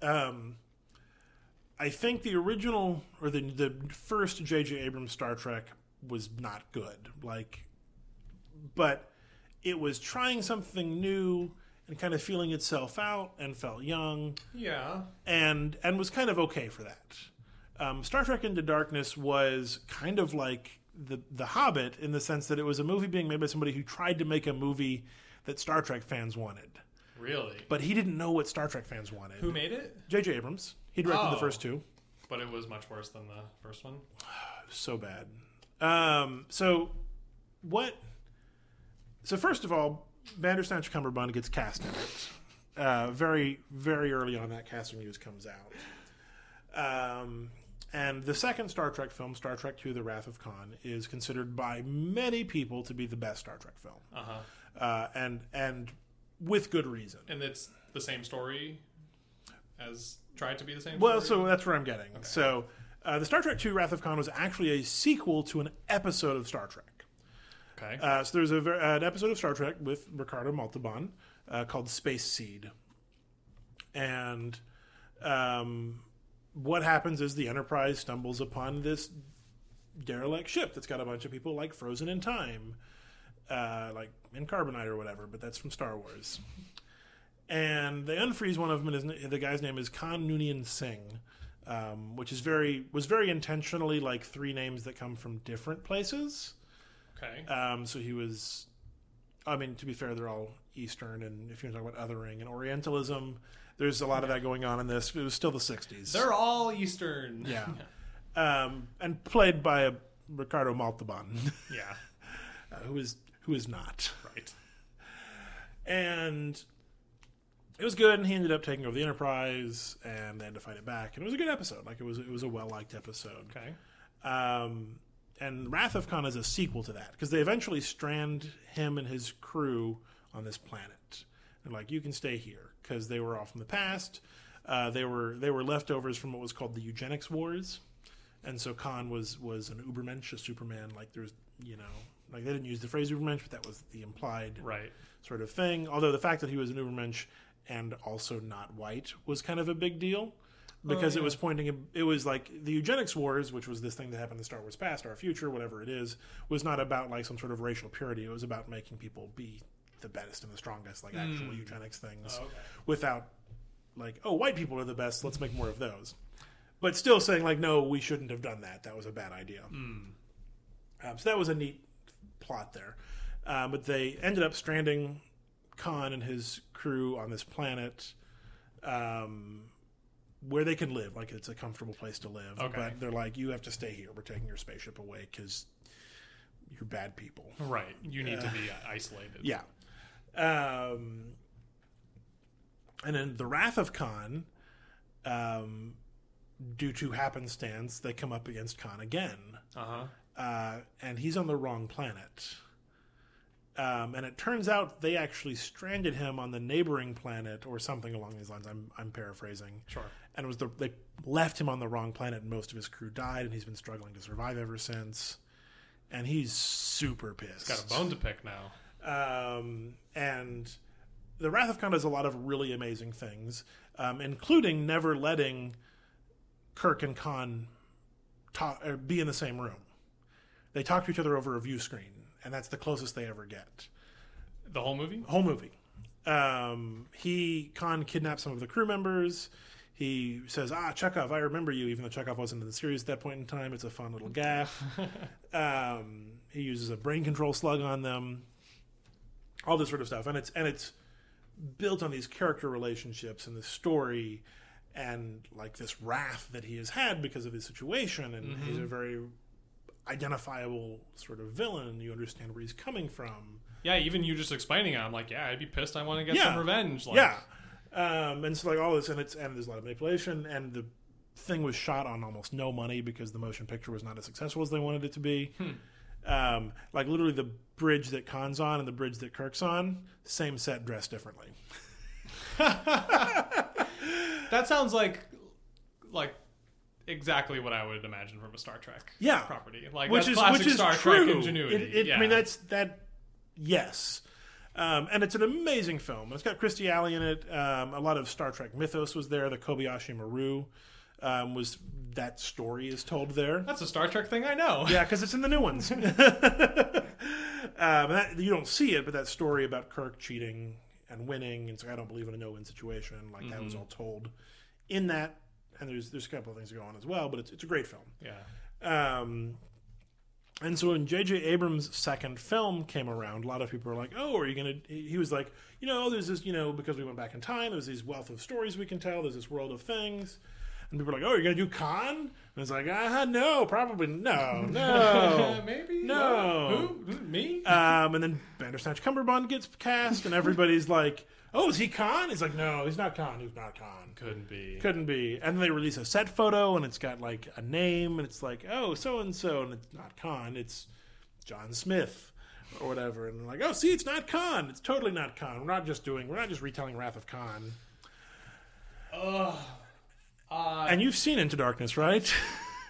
Um, I think the original or the the first J.J. Abrams Star Trek was not good. Like, but it was trying something new and kind of feeling itself out and felt young yeah, and and was kind of okay for that. Um, Star Trek Into Darkness was kind of like the the Hobbit in the sense that it was a movie being made by somebody who tried to make a movie that Star Trek fans wanted, really. but he didn't know what Star Trek fans wanted. Who made it? J.J. Abrams. He directed the Oh. first two. But it was much worse than the first one. So bad. Um, so what? So first of all, Bandersnatch Cumberbund gets cast in it. Uh, very, very early on, that casting news comes out. Um, and the second Star Trek film, Star Trek II: The Wrath of Khan, is considered by many people to be the best Star Trek film, Uh huh. Uh, and and with good reason. And it's the same story as tried to be the same. Well, story? so that's where I'm getting. So, uh, the Star Trek II: Wrath of Khan was actually a sequel to an episode of Star Trek. okay. Uh, so there's a ver- an episode of Star Trek with Ricardo Montalban uh, called Space Seed, and um, what happens is the Enterprise stumbles upon this derelict ship that's got a bunch of people like frozen in time, uh, like in carbonite or whatever. But that's from Star Wars. And they unfreeze one of them, and his, the guy's name is Khan Noonien Singh, um, which is very was very intentionally like three names that come from different places. okay. Um, so he was I mean, to be fair, they're all Eastern, and if you're talking about othering and Orientalism, there's a lot of that going on in this. It was still the '60s. They're all Eastern. yeah, um, and played by a Ricardo Montalban, yeah. uh, who is who is not. Right. and it was good and he ended up taking over the enterprise and they had to fight it back and it was a good episode like it was it was a well liked episode Okay. um, and wrath of khan is a sequel to that because they eventually strand him and his crew on this planet and like you can stay here because they were all from the past uh, they were they were leftovers from what was called the eugenics wars and so khan was was an ubermensch a superman like there's you know like they didn't use the phrase ubermensch but that was the implied Right. sort of thing. Although the fact that he was an Ubermensch and also not white was kind of a big deal because Oh, it was pointing. It was like the eugenics wars, which was this thing that happened in Star Wars Past, our future, whatever it is, was not about like some sort of racial purity. It was about making people be the best and the strongest, like actual eugenics things, Hmm. Oh, okay. without like, oh, white people are the best. Let's make more of those. But still saying like, no, we shouldn't have done that. That was a bad idea. Um, so that was a neat plot there. Uh, but they ended up stranding Khan and his crew on this planet um, where they can live. Like it's a comfortable place to live. Okay. But they're like, you have to stay here. We're taking your spaceship away because you're bad people. Right. You need to be isolated. Yeah. Um, and then the Wrath of Khan, um, due to happenstance, they come up against Khan again Uh huh. Uh, and he's on the wrong planet. Um, and it turns out they actually stranded him on the neighboring planet or something along these lines. I'm, I'm paraphrasing. Sure. And it was the, they left him on the wrong planet, and most of his crew died, and he's been struggling to survive ever since. And he's super pissed. Got a bone to pick now. Um, and the Wrath of Khan does a lot of really amazing things, um, including never letting Kirk and Khan talk or be in the same room. They talk to each other over a view screen, and that's the closest they ever get. The whole movie. Whole movie. Um, he Khan kidnaps some of the crew members. He says, "Ah, Chekhov, I remember you." Even though Chekhov wasn't in the series at that point in time, it's a fun little gaff. um, he uses a brain control slug on them. All this sort of stuff, and it's and it's built on these character relationships and the story, and like this wrath that he has had because of his situation, and he's a very identifiable sort of villain. You understand where he's coming from. Yeah. Even you just explaining it, I'm like, yeah, I'd be pissed. I want to get Yeah. some revenge. Like, yeah, um, and so like all this, and it's and there's a lot of manipulation, and the thing was shot on almost no money because the motion picture was not as successful as they wanted it to be. Um, like literally, the bridge that Khan's on and the bridge that Kirk's on, same set, dressed differently. That sounds like like exactly what I would imagine from a Star Trek Yeah. property. Like which is classic which is Star true. Trek ingenuity. It, it, yeah. I mean, that's that. Yes, um, and it's an amazing film. It's got Kirstie Alley in it. Um, a lot of Star Trek mythos was there. The Kobayashi Maru um, was that story is told there. that's a Star Trek thing I know. Yeah, because it's in the new ones. um, that, you don't see it, but that story about Kirk cheating and winning, and so I don't believe in a no-win situation. Like that was all told in that, and there's there's a couple of things that go on as well. But it's it's a great film. Yeah. Um, and so when J.J. Abrams' second film came around, a lot of people were like, "Oh, are you gonna?" He he was like, "You know, there's this, you know, because we went back in time. There's these wealth of stories we can tell. There's this world of things." And people were like, "Oh, you're gonna do Khan?" And it's like, "Ah, no, probably no, no." Maybe No. Who? Who? Me? um, and then Bandersnatch Cumberbund gets cast, and everybody's like, "Oh, is he Khan?" He's like, "No, he's not Khan. He's not Khan." Couldn't be. Couldn't be. And then they release a set photo, and it's got like a name, and it's like, "Oh, so and so," and it's not Khan. It's John Smith or whatever. And they're like, "Oh, see, it's not Khan. It's totally not Khan. We're not just doing. We're not just retelling Wrath of Khan." Ugh. Uh, And you've seen Into Darkness, right?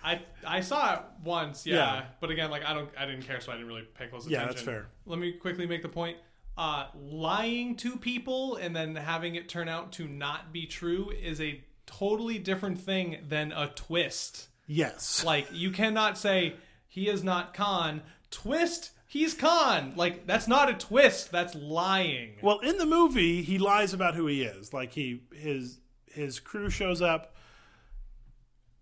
I I saw it once, yeah, Yeah. But again, like I don't, I didn't care, so I didn't really pay close attention. Yeah, that's fair. Let me quickly make the point. Uh, lying to people and then having it turn out to not be true is a totally different thing than a twist. yes. Like you cannot say he is not Khan. Twist, he's Khan. Like that's not a twist. That's lying. Well, in the movie, he lies about who he is. Like he his his crew shows up.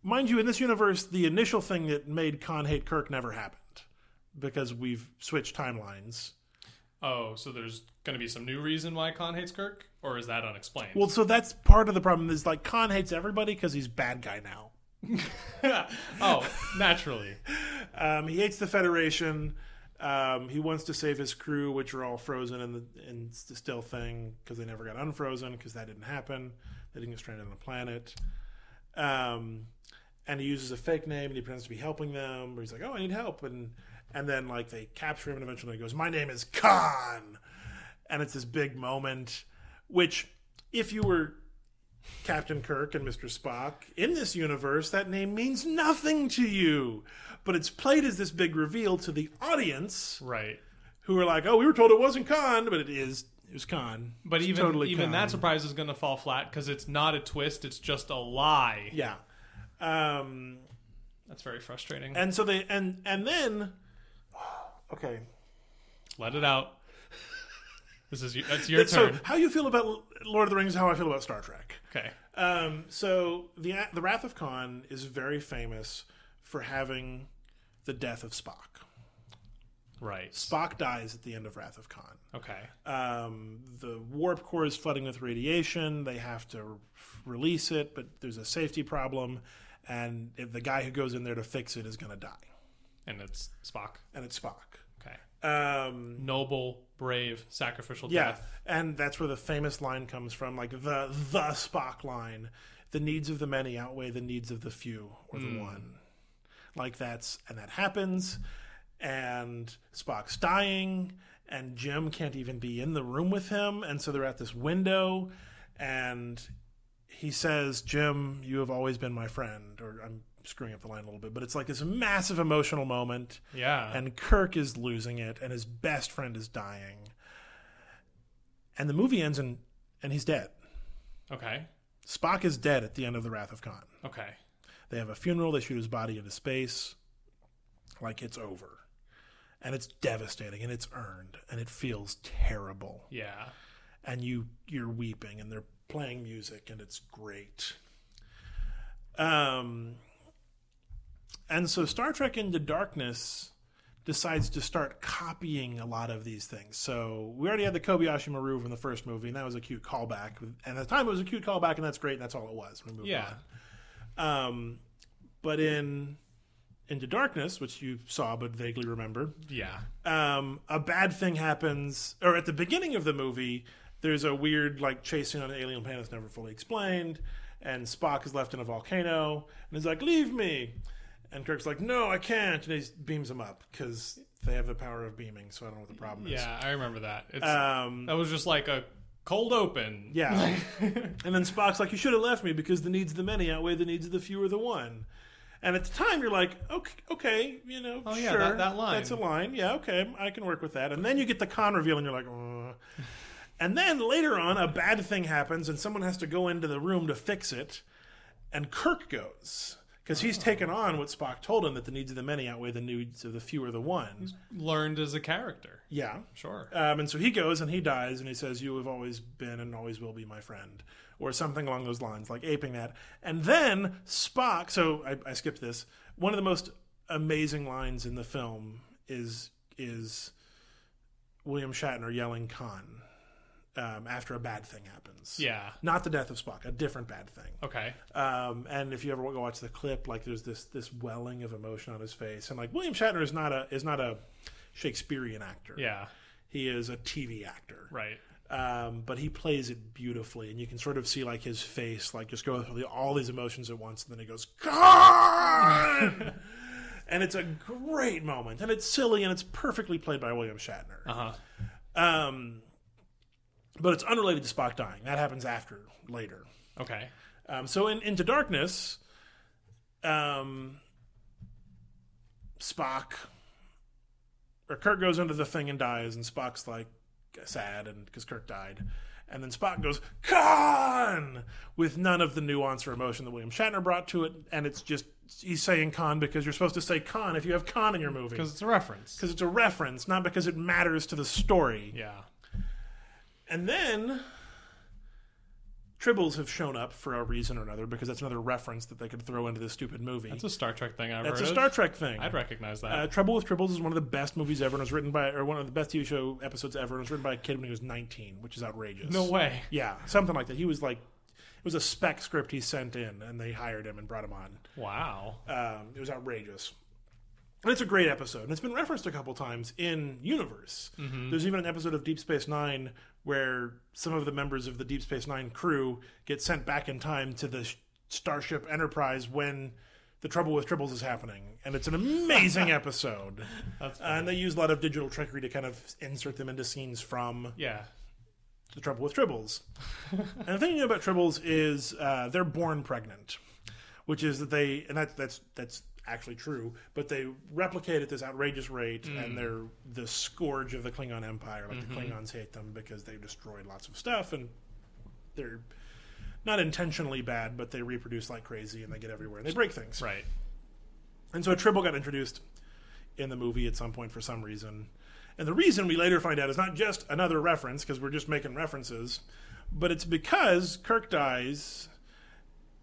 Mind you, in this universe, the initial thing that made Khan hate Kirk never happened because we've switched timelines. Oh, so there's going to be some new reason why Khan hates Kirk, or is that unexplained? Well, so that's part of the problem. Is like Khan hates everybody because he's bad guy now. oh, naturally. Um, he hates the Federation. Um, he wants to save his crew, which are all frozen in the in the still thing because they never got unfrozen because that didn't happen. They didn't get stranded on a planet. Um, and he uses a fake name and he pretends to be helping them. Or he's like, "Oh, I need help," and and then like they capture him and eventually he goes, "My name is Khan," and it's this big moment. Which, if you were Captain Kirk and Mr. Spock. In this universe, that name means nothing to you. But it's played as this big reveal to the audience Right. who are like, oh, we were told it wasn't Khan, but it is. It was Khan. But It's even totally even Khan. that surprise is going to fall flat because it's not a twist; it's just a lie. Yeah. Um, That's very frustrating. and so they and and then okay. Let it out. This is your, that's your turn. So turn. how you feel about Lord of the Rings? How I feel about Star Trek? Okay. Um, so the the Wrath of Khan is very famous for having the death of Spock. Right. Spock dies at the end of Wrath of Khan. Okay. Um, the warp core is flooding with radiation. They have to r- release it, but there's a safety problem, and if the guy who goes in there to fix it is going to die, And it's Spock. and it's Spock. Um, Noble, brave, sacrificial yeah, death. and that's where the famous line comes from, like the the Spock line: "The needs of the many outweigh the needs of the few or the one." Like that's and that happens, and Spock's dying, and Jim can't even be in the room with him, and so they're at this window, and he says, "Jim, you have always been my friend," or I'm screwing up the line a little bit, but it's like this massive emotional moment Yeah. and Kirk is losing it, and his best friend is dying. And the movie ends, and and he's dead. okay. Spock is dead at the end of the Wrath of Khan. Okay. They have a funeral. They shoot his body into space, like it's over, and it's devastating, and it's earned, and it feels terrible. Yeah. And you you're weeping, and they're playing music, and it's great. Um, and so Star Trek Into Darkness decides to start copying a lot of these things. So we already had the Kobayashi Maru from the first movie, and that was a cute callback. And at the time, it was a cute callback, and that's great. And that's all it was. We moved Yeah. on. Um, but in Into Darkness, which you saw but vaguely remember, Yeah. um, a bad thing happens, or at the beginning of the movie, there's a weird like chasing on an alien planet that's never fully explained, and Spock is left in a volcano, and he's like, "Leave me," and Kirk's like, "No, I can't," and he beams him up because they have the power of beaming. So I don't know what the problem is. Yeah. I remember that. It's Um, that was just like a cold open. yeah. and then Spock's like, "You should have left me because the needs of the many outweigh the needs of the few or the one." And at the time, you're like, "Okay, okay, you know, Oh, yeah, sure, that- that line. that's a line. Yeah, okay, I can work with that." And then you get the Khan reveal, and you're like, and then later on, a bad thing happens, and someone has to go into the room to fix it, and Kirk goes because he's taken on what Spock told him that the needs of the many outweigh the needs of the few or the one. Learned as a character. Yeah, Sure. um, and so he goes and he dies and he says, You have always been and always will be my friend. Or something along those lines, like aping that. And then Spock, so I, I skipped this. One of the most amazing lines in the film is is William Shatner yelling Khan um, after a bad thing happens. Yeah. Not the death of Spock, a different bad thing. Okay. Um, and if you ever go watch the clip, like there's this this welling of emotion on his face, and like William Shatner is not a is not a Shakespearean actor. Yeah. He is a TV actor Right. um, but he plays it beautifully, and you can sort of see like his face, like just go through all these emotions at once, and then he goes, "God!" and it's a great moment, and it's silly, and it's perfectly played by William Shatner. Uh huh. Um, but it's unrelated to Spock dying. That happens after later. Okay. Um, so in Into Darkness, um, Spock or Kirk goes into the thing and dies, and Spock's like sad and because Kirk died, and then Spock goes Khan with none of the nuance or emotion that William Shatner brought to it, and it's just he's saying Khan because you're supposed to say Khan if you have Khan in your movie Because it's a reference. because it's a reference, not because it matters to the story. Yeah. And then Tribbles have shown up for a reason or another because that's another reference that they could throw into this stupid movie. That's a Star Trek thing I've That's heard a of. Star Trek thing. I'd recognize that. Uh, Trouble with Tribbles is one of the best movies ever, and it was written by, or one of the best TV show episodes ever, and it was written by a kid when he was 19, which is outrageous. no way. Yeah, something like that. He was like, it was a spec script he sent in, and they hired him and brought him on. Wow. Um, it was outrageous. And it's a great episode, and it's been referenced a couple times in universe. There's even an episode of Deep Space Nine where some of the members of the Deep Space Nine crew get sent back in time to the Starship Enterprise when the Trouble with Tribbles is happening, and it's an amazing episode. Uh, and they use a lot of digital trickery to kind of insert them into scenes from yeah. the trouble with tribbles. and the thing you know about tribbles is uh, they're born pregnant, which is that they and that's that's that's actually true, but they replicate at this outrageous rate, and mm. they're the scourge of the Klingon Empire. Like the mm-hmm. Klingons hate them because they destroyed lots of stuff, and they're not intentionally bad, but they reproduce like crazy and they get everywhere and they break things. Right. And so a tribble got introduced in the movie at some point for some reason. And the reason we later find out is not just another reference, because we're just making references, but it's because Kirk dies,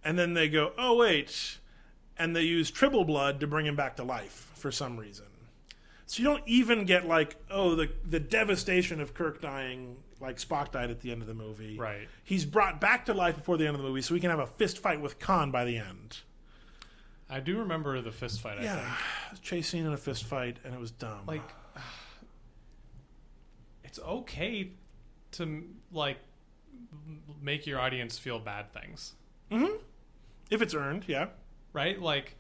and then they go, oh, wait, and they use tribble blood to bring him back to life for some reason. So you don't even get, like, oh, the, the devastation of Kirk dying, like Spock died at the end of the movie. Right. He's brought back to life before the end of the movie, so we can have a fist fight with Khan by the end. I do remember the fist fight. I Yeah, think. chase scene in a fist fight, and it was dumb. Like, it's okay to like make your audience feel bad things, mm-hmm. if it's earned, yeah, right? Like,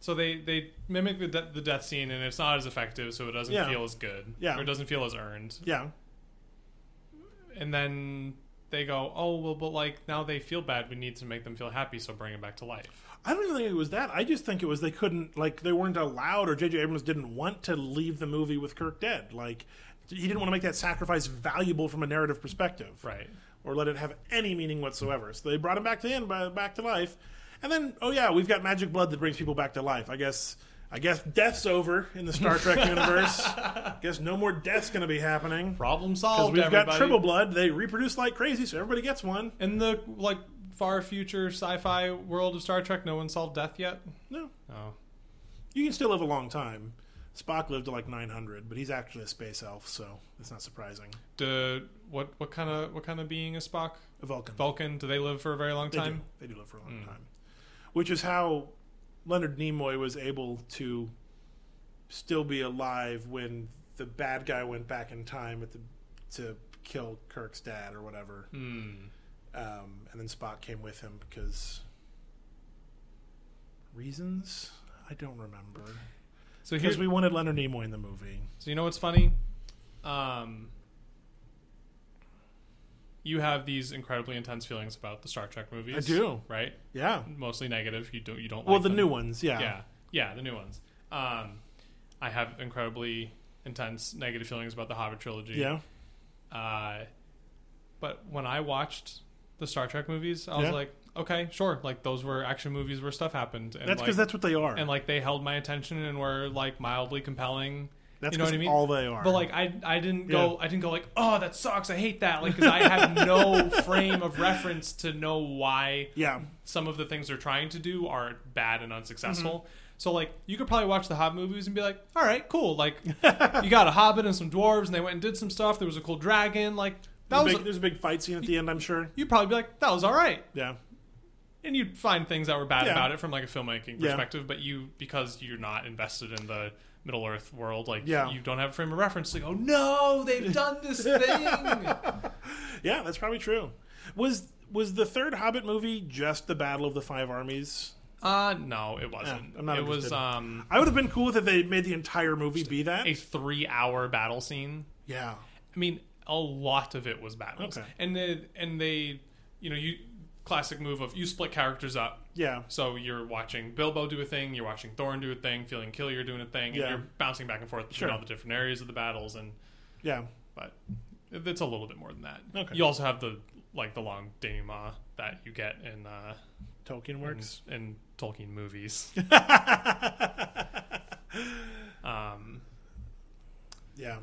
so they they mimic the de- the death scene, and it's not as effective, so it doesn't Yeah. feel as good. Yeah. Or it doesn't feel as earned. yeah, And then they go, oh well, but like now they feel bad. We need to make them feel happy, so bring them back to life. I don't even think it was that. I just think it was they couldn't, like, they weren't allowed, or J.J. Abrams didn't want to leave the movie with Kirk dead. Like, he didn't want to make that sacrifice valuable from a narrative perspective, Right. or let it have any meaning whatsoever. So they brought him back to the end, ba- back to life, and then, oh yeah, we've got magic blood that brings people back to life. I guess, I guess death's over in the Star Trek universe. guess no more death's going to be happening. Problem Because solved. we've got tribble blood. They reproduce like crazy, so everybody gets one. In the like far future sci-fi world of Star Trek, no one solved death yet. No, Oh, you can still live a long time. Spock lived to like 900, but he's actually a space elf, so it's not surprising. do, what what kind of what kind of being is Spock? A Vulcan. Vulcan? Do they live for a very long They do. time? They do live for a long hmm. time. Which is how Leonard Nimoy was able to still be alive when the bad guy went back in time at the, to kill Kirk's dad or whatever. Hmm. Um, and then Spock came with him because reasons I don't remember. So Because we wanted Leonard Nimoy in the movie. so you know what's funny? Um, you have these incredibly intense feelings about the Star Trek movies. I do. right? Yeah. Mostly negative. You don't you don't. Well, like the them. new ones, yeah. yeah, yeah, the new ones. Um, I have incredibly intense negative feelings about the Hobbit trilogy. Yeah. Uh, but when I watched the Star Trek movies, I was Yeah. like, okay, sure. Like those were action movies where stuff happened, and That's like, because that's what they are. and like they held my attention and were like mildly compelling. That's you know what I mean? all they are. But like I, I didn't Yeah. go, I didn't go like, oh, that sucks. I hate that. Like because I have no frame of reference to know why yeah. some of the things they're trying to do are bad and unsuccessful. Mm-hmm. So like you could probably watch the Hobbit movies and be like, all right, cool. Like you got a Hobbit and some dwarves and they went and did some stuff. There was a cool dragon. Like that There's, was. a big, there's a big fight scene at the end, I'm sure. you'd probably be like, that was all right. Yeah. And you'd find things that were bad Yeah. about it from like a filmmaking Yeah. perspective, but you because you're not invested in the Middle Earth world, like Yeah. you don't have a frame of reference to go, no, they've done this thing. Yeah, that's probably true. Was was the third Hobbit movie just the Battle of the Five Armies? uh no, it wasn't. Yeah, I'm not it was um I would have been cool if they made the entire movie be that. a three hour battle scene. Yeah. I mean, a lot of it was battles, Okay. and they, and they, you know, you classic move of you split characters up. Yeah. So you're watching Bilbo do a thing, you're watching Thorin do a thing, Fili Kili doing a thing, Yeah. and you're bouncing back and forth between Sure. all the different areas of the battles, and Yeah. but it's a little bit more than that. Okay. You also have the like the long denouement that you get in uh, Tolkien in, works. in Tolkien movies. um, Yeah.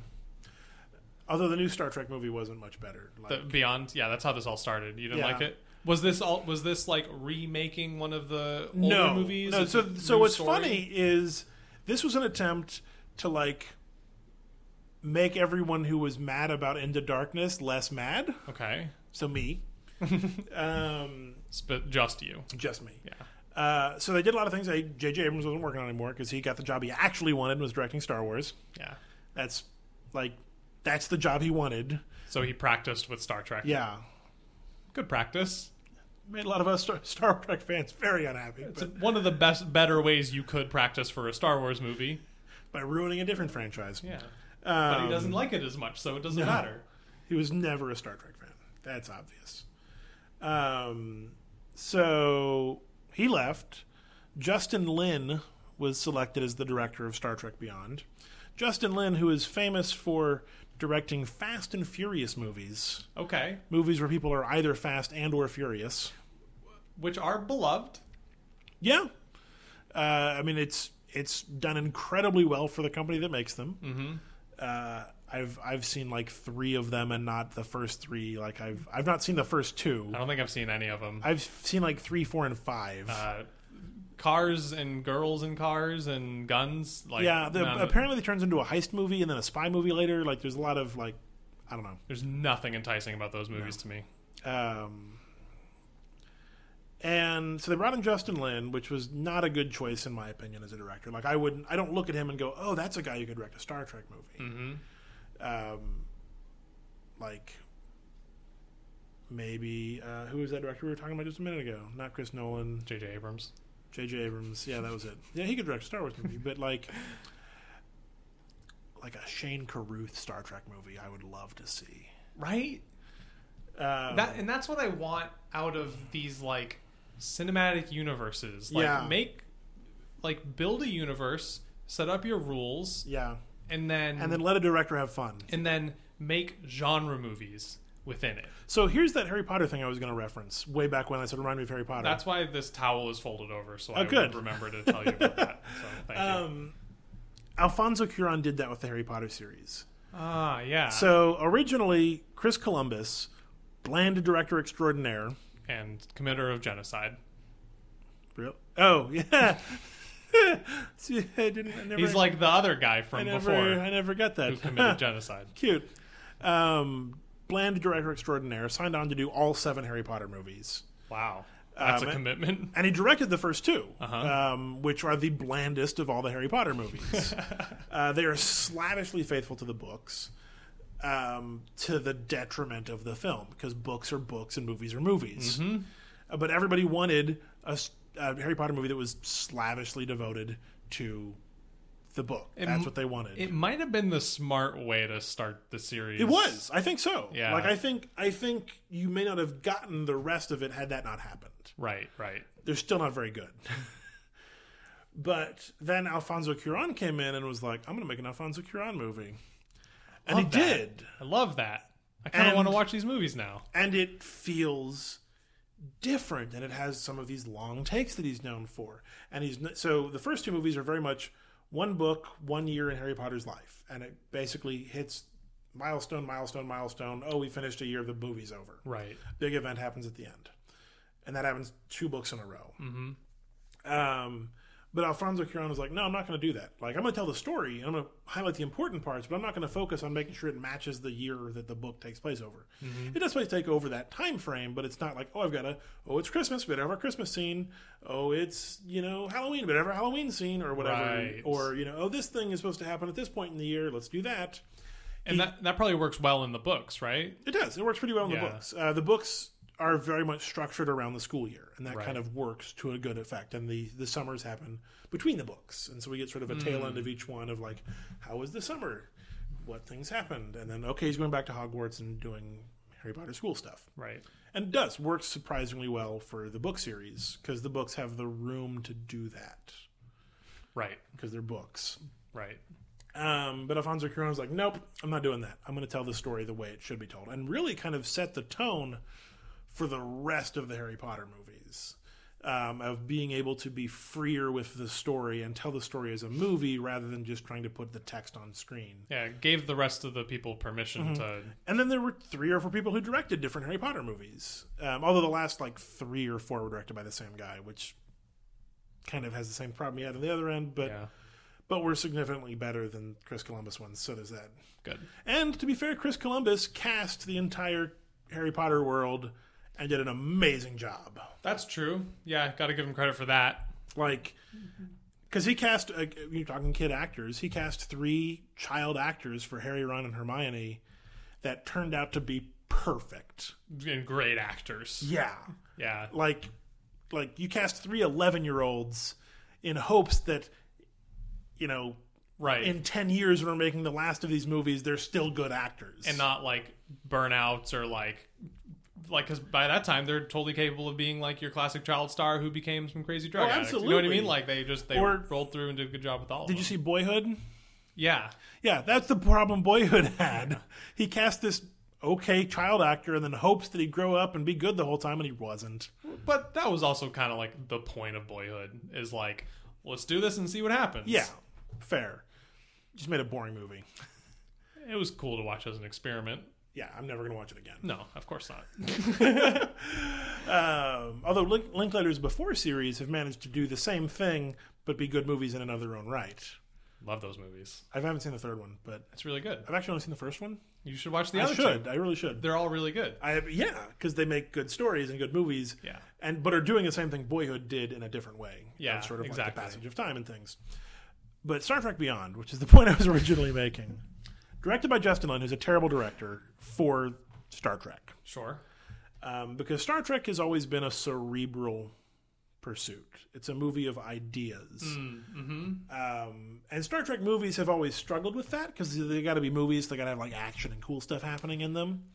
Although the new Star Trek movie wasn't much better. Like, The Beyond, yeah, that's how this all started. You didn't Yeah. like it? Was this all? Was this like remaking one of the older no movies? No, so so what's story? funny is this was an attempt to like make everyone who was mad about Into Darkness less mad. Okay, So me, um, Sp- just you. just me. Yeah. Uh, so they did a lot of things. that J.J. Abrams wasn't working on anymore because he got the job he actually wanted and was directing Star Wars. Yeah. That's like that's the job he wanted. So he practiced with Star Trek. Yeah, Good practice. made a lot of us Star, Star Trek fans very unhappy. It's But one of the best, better ways you could practice for a Star Wars movie. by ruining a different franchise. Yeah. Um, But he doesn't like it as much, so it doesn't no. matter. He was never a Star Trek fan. That's obvious. Um, so he left. Justin Lin was selected as the director of Star Trek Beyond. Justin Lin, who is famous for directing Fast and Furious movies, Okay. movies where people are either fast and or furious. Which are beloved. Yeah, uh, I mean it's it's done incredibly well for the company that makes them. Mm-hmm. Uh, I've I've seen like three of them and not the first three. Like I've I've not seen the first two. I don't think I've seen any of them. I've seen like three, four, and five. Uh, cars and girls and cars and guns. Like yeah, the, none apparently it turns into a heist movie and then a spy movie later. Like there's a lot of like, I don't know. there's nothing enticing about those movies to me. Um, and so they brought in Justin Lin, which was not a good choice in my opinion as a director. Like I wouldn't, I don't look at him and go, "Oh, that's a guy who could direct a Star Trek movie." hmm Um, like maybe uh, who was that director we were talking about just a minute ago? Not Chris Nolan, J.J. Abrams. J.J. Abrams. Yeah, that was it. Yeah, he could direct a Star Wars movie, but like, like a Shane Carruth Star Trek movie, I would love to see. Right? Um, That and that's what I want out of these like cinematic universes. Like Yeah. make like build a universe, set up your rules, yeah, and then and then let a director have fun. and then make genre movies within it. So here's that Harry Potter thing I was going to reference way back when I said remind me of Harry Potter. That's why this towel is folded over, so Oh, I good. would remember to tell you about that. So thank you. um, Alfonso Cuarón did that with the Harry Potter series. Ah, yeah. So originally, Chris Columbus, bland director extraordinaire. and committer of genocide. Real? Oh yeah. See, I didn't. I never, He's like the other guy I from never, before I never got that. who committed genocide. Cute. Um, bland director extraordinaire signed on to do all seven Harry Potter movies. Wow, that's Um, a commitment. And he directed the first 2 Uh-huh. um, which are the blandest of all the Harry Potter movies. uh, they are slavishly faithful to the books, um, to the detriment of the film, because books are books and movies are movies. Mm-hmm. Uh, but everybody wanted a Harry Potter movie that was slavishly devoted to the book. It That's m- what they wanted. It might have been the smart way to start the series. It was. I think so. Yeah. Like I think I think you may not have gotten the rest of it had that not happened. right, right. They're still not very good. but then Alfonso Cuarón came in and was like, "I'm going to make an Alfonso Cuarón movie," and Love he that. did. I love that. I kind of want to watch these movies now. And it feels different, and it has some of these long takes that he's known for. And he's so the first two movies are very much one book, one year in Harry Potter's life, and it basically hits milestone, milestone, milestone. Oh, we finished a year. The movie's over. Right. big event happens at the end, and that happens two books in a row. Mm-hmm. Um, but Alfonso Cuarón was like, "No, I'm not going to do that. Like, I'm going to tell the story, and I'm going to highlight the important parts, but I'm not going to focus on making sure it matches the year that the book takes place over. It does take over that time frame, but it's not like, oh, I've got a, oh, it's Christmas, but have our Christmas scene. Oh, it's you know Halloween, but have our Halloween scene, or whatever. Right. Or you know, oh, this thing is supposed to happen at this point in the year. Let's do that. And that that probably works well in the books, right? It does. It works pretty well in Yeah. the books. Uh, the books are very much structured around the school year, and that Right. kind of works to a good effect. And the the summers happen between the books, and so we get sort of a tail Hmm. end of each one of like, how was the summer? What things happened? And then okay, he's going back to Hogwarts and doing Harry Potter school stuff, Right. and it does works surprisingly well for the book series because the books have the room to do that Right. because they're books. Right. Um, but Alfonso Cuarón was like, nope, I'm not doing that. I'm going to tell the story the way it should be told, and really kind of set the tone for the rest of the Harry Potter movies. um, of being able to be freer with the story and tell the story as a movie rather than just trying to put the text on screen. Yeah, gave the rest of the people permission to. And then there were three or four people who directed different Harry Potter movies. Um, although the last like three or four were directed by the same guy, which kind of has the same problem he had on the other end, but Yeah, but were significantly better than Chris Columbus ones. So there's that. good. And to be fair, Chris Columbus cast the entire Harry Potter world and did an amazing job. That's true. Yeah, got to give him credit for that. Like, because he cast, uh, you're talking kid actors, he cast three child actors for Harry, Ron, and Hermione that turned out to be perfect. And great actors. Yeah. Yeah, Like, like you cast three 11 year olds in hopes that, you know, right. in 10 years when we're making the last of these movies, they're still good actors. and not like burnouts or like like because by that time they're totally capable of being like your classic child star who became some crazy drug Oh, addict. You know what I mean? Like they just they Or- rolled through and did a good job with all. Did you see Boyhood? Yeah, Yeah, that's the problem Boyhood had. He cast this okay child actor and then hopes that he'd grow up and be good the whole time, and he wasn't. but that was also kind of like the point of Boyhood is like let's do this and see what happens. Yeah, fair. Just made a boring movie. it was cool to watch as an experiment. Yeah, I'm never going to watch it again. No, of course not. Um, although Link- Linklater's before series have managed to do the same thing, but be good movies in and of their own right. Love those movies. I haven't seen the third one, but It's really good. I've actually only seen the first one. You should watch the I other should. two. I really should. They're all really good. I yeah, because they make good stories and good movies. Yeah. and but are doing the same thing Boyhood did in a different way. Yeah, sort of like the passage of time and things. But Star Trek Beyond, which is the point I was originally making, directed by Justin Lin, who's a terrible director for Star Trek, Sure. um, because Star Trek has always been a cerebral pursuit. It's a movie of ideas. Mm-hmm. Um, and Star Trek movies have always struggled with that because they got to be movies. They got to have like action and cool stuff happening in them.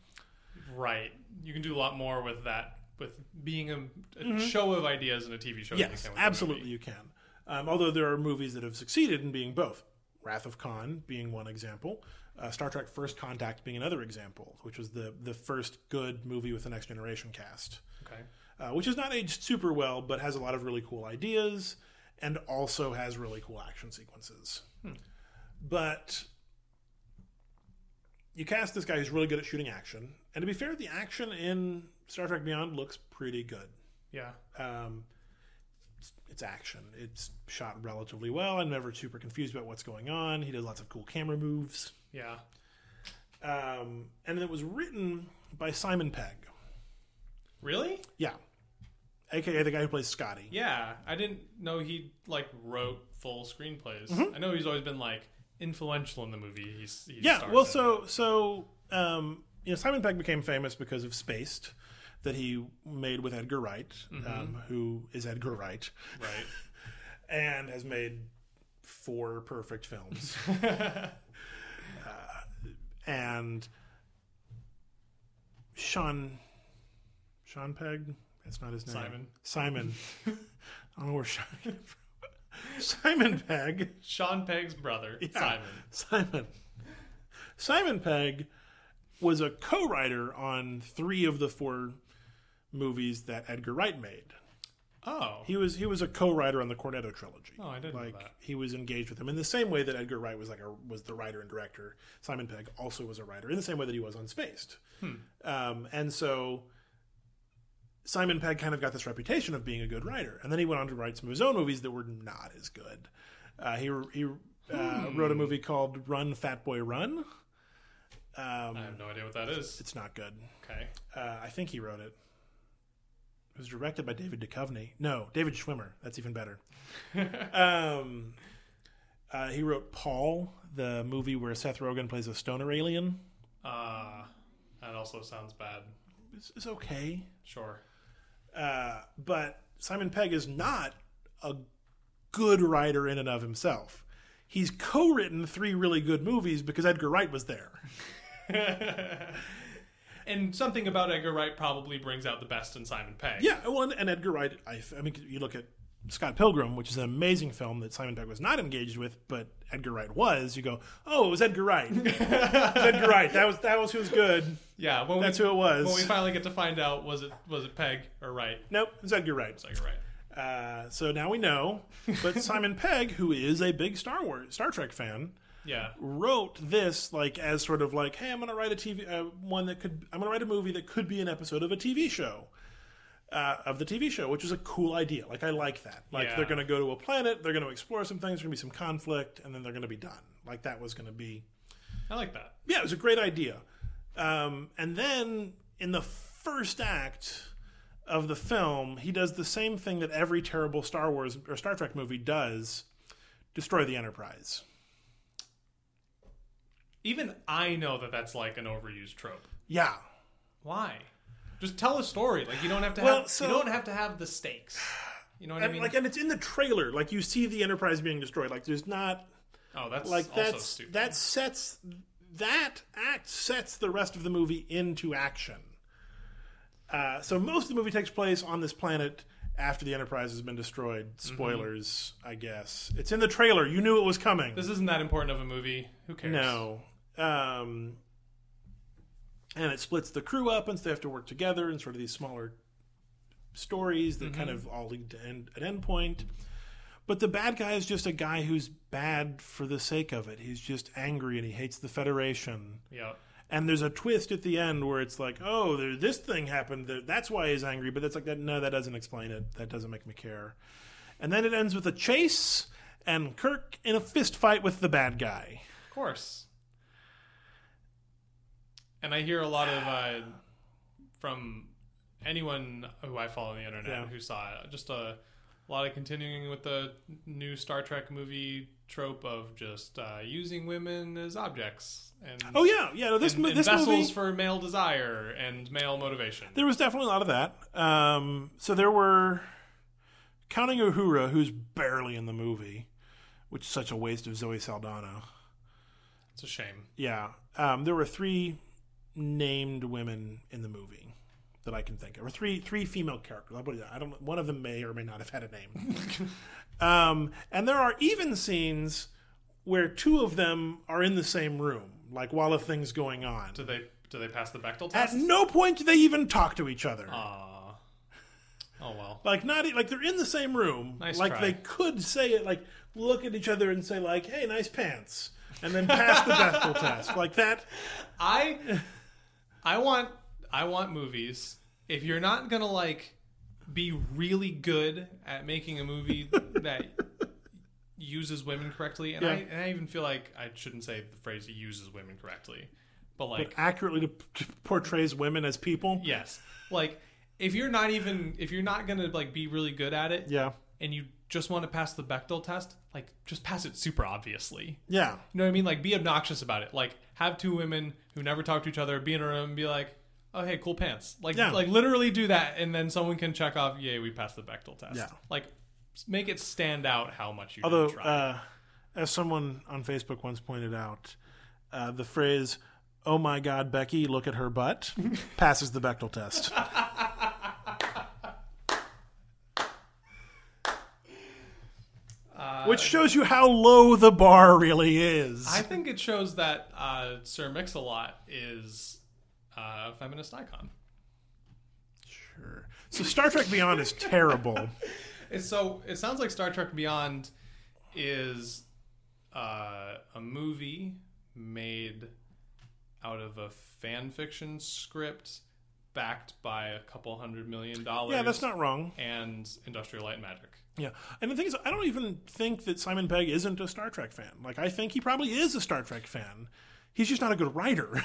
Right. You can do a lot more with that, with being a, a show of ideas in a TV show. than you Mm-hmm. Yes, can absolutely you can. Um, although there are movies that have succeeded in being both. Wrath of Khan being one example. Uh, Star Trek First Contact being another example, which was the, the first good movie with the Next Generation cast. Okay. Uh, which has not aged super well, but has a lot of really cool ideas and also has really cool action sequences. But you cast this guy who's really good at shooting action. And to be fair, the action in Star Trek Beyond looks pretty good. Yeah. Um, it's, it's action. It's shot relatively well. I'm never super confused about what's going on. He does lots of cool camera moves. Yeah. Um, and it was written by Simon Pegg. Really? Yeah. AKA the guy who plays Scotty. Yeah. I didn't know he like wrote full screenplays. Mm-hmm. I know he's always been like influential in the movie. He's, he's Yeah, well, so so um, you know, Simon Pegg became famous because of Spaced, that he made with Edgar Wright, um, who is Edgar Wright, right. and has made four perfect films. and Sean Sean Pegg, that's not his name. Simon. Simon. I don't know where Sean came from. Simon Pegg. Sean Pegg's brother, Yeah. Simon. Simon. Simon Pegg was a co-writer on three of the four movies that Edgar Wright made. Oh. He was he was a co-writer on the Cornetto trilogy. Oh, I didn't know like that. he was engaged with him in the same way that Edgar Wright was like a was the writer and director. Simon Pegg also was a writer in the same way that he was on Spaced. Hmm. Um, and so Simon Pegg kind of got this reputation of being a good writer, and then he went on to write some of his own movies that were not as good. Uh, he he uh, Hmm. wrote a movie called Run Fat Boy Run. Um, I have no idea what that is. it's not good. Okay. Uh, I think he wrote it. Was directed by David Duchovny. No, David Schwimmer. That's even better. um, uh, he wrote Paul, the movie where Seth Rogen plays a stoner alien. Uh, that also sounds bad. It's, it's okay. Sure. Uh, but Simon Pegg is not a good writer in and of himself. He's co-written three really good movies because Edgar Wright was there. And something about Edgar Wright probably brings out the best in Simon Pegg. Yeah, well, and, and Edgar Wright. I, I mean, you look at Scott Pilgrim, which is an amazing film that Simon Pegg was not engaged with, but Edgar Wright was. You go, oh, it was Edgar Wright. it was Edgar Wright. That was that was who was good. Yeah. That's we, who it was. When we finally get to find out, was it was it Pegg or Wright? Nope, it was Edgar Wright. It's Edgar Wright. Uh, so now we know. But Simon Pegg, who is a big Star Wars, Star Trek fan, Yeah. wrote this like as sort of like, hey, I'm going to write a TV uh, one that could, I'm going to write a movie that could be an episode of a TV show. Uh, of the TV show, which is a cool idea. Like I like that. Like Yeah. they're going to go to a planet, they're going to explore some things, there's going to be some conflict, and then they're going to be done. Like that was going to be I like that. yeah, it was a great idea. Um, and then in the first act of the film, he does the same thing that every terrible Star Wars or Star Trek movie does: destroy the Enterprise. Even I know that that's like an overused trope. Yeah, Why? Just tell a story. Like you don't have to Well, have so- you don't have to have the stakes. You know what and I mean? like, and it's in the trailer. Like you see the Enterprise being destroyed. Like there's not oh, that's like also that's stupid. that sets that act sets the rest of the movie into action. Uh, so most of the movie takes place on this planet after the Enterprise has been destroyed. Mm-hmm. Spoilers, I guess. It's in the trailer. You knew it was coming. this isn't that important of a movie. Who cares? No. Um, and it splits the crew up, and so they have to work together in sort of these smaller stories that kind of all lead to end, an end point. But the bad guy is just a guy who's bad for the sake of it. He's just angry and he hates the Federation. Yeah. And there's a twist at the end where it's like, oh, there, this thing happened. There, that's why he's angry. But that's like that. No, that doesn't explain it. That doesn't make me care. And then it ends with a chase and Kirk in a fist fight with the bad guy. Of course. And I hear a lot of uh, from anyone who I follow on the internet Yeah. who saw it, just a, a lot of continuing with the new Star Trek movie trope of just uh, using women as objects and Oh yeah, yeah. No, this and, mo- this vessels movie, for male desire and male motivation. there was definitely a lot of that. Um, so there were counting Uhura, who's barely in the movie, which is such a waste of Zoe Saldana. It's a shame. Yeah, um, there were three named women in the movie that I can think of, or three three female characters. I'll put it. I don't. One of them may or may not have had a name. um, and there are even scenes where two of them are in the same room, like while a thing's going on. Do they do they pass the Bechdel test? At no point do they even talk to each other. Aw. oh well. like not like they're in the same room. Nice like try. they could say it, like look at each other and say like, "Hey, nice pants," and then pass the Bechdel test like that. I I want I want movies. If you're not gonna like be really good at making a movie that uses women correctly, and, I, and I even feel like I shouldn't say the phrase uses women correctly, but like accurately to, to portrays women as people. yes, like if you're not even if you're not gonna like be really good at it, Yeah, and you just want to pass the Bechdel test, like just pass it super obviously. yeah, You know what I mean? Like, be obnoxious about it. Like, have two women who never talk to each other be in a room and be like, "Oh, hey, cool pants." Like, Yeah. like literally do that, and then someone can check off, "Yay, we passed the Bechdel test." Yeah. Like, make it stand out how much you Although, try. uh, as someone on Facebook once pointed out, uh, the phrase "Oh my God, Becky, look at her butt" passes the Bechdel test. Which shows you how low the bar really is. I think it shows that uh, Sir Mix-a-Lot is uh, a feminist icon. Sure. So Star Trek Beyond is terrible. And so it sounds like Star Trek Beyond is uh, a movie made out of a fan fiction script backed by a couple hundred million dollars. Yeah, that's not wrong. And Industrial Light and Magic. Yeah, and the thing is, I don't even think that Simon Pegg isn't a Star Trek fan. Like, I think he probably is a Star Trek fan. He's just not a good writer,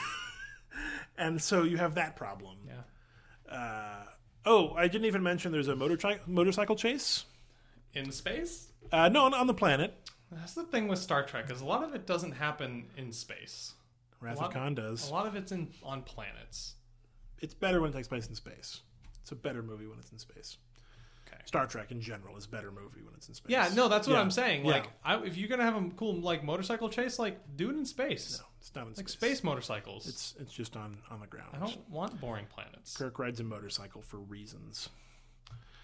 and so you have that problem. Yeah. Uh, oh, I didn't even mention there's a motorcycle motorcycle chase. In space? Uh, no, on, on the planet. That's the thing with Star Trek is a lot of it doesn't happen in space. Wrath of Khan does. A lot of it's in on planets. It's better when it takes place in space. It's a better movie when it's in space. Star Trek in general is a better movie when it's in space. Yeah, no, that's what Yeah. I'm saying. Yeah. Like, I, if you're gonna have a cool like motorcycle chase, like do it in space. no, it's not in Like space. space motorcycles. It's it's just on on the ground. I don't want boring planets. Kirk rides a motorcycle for reasons.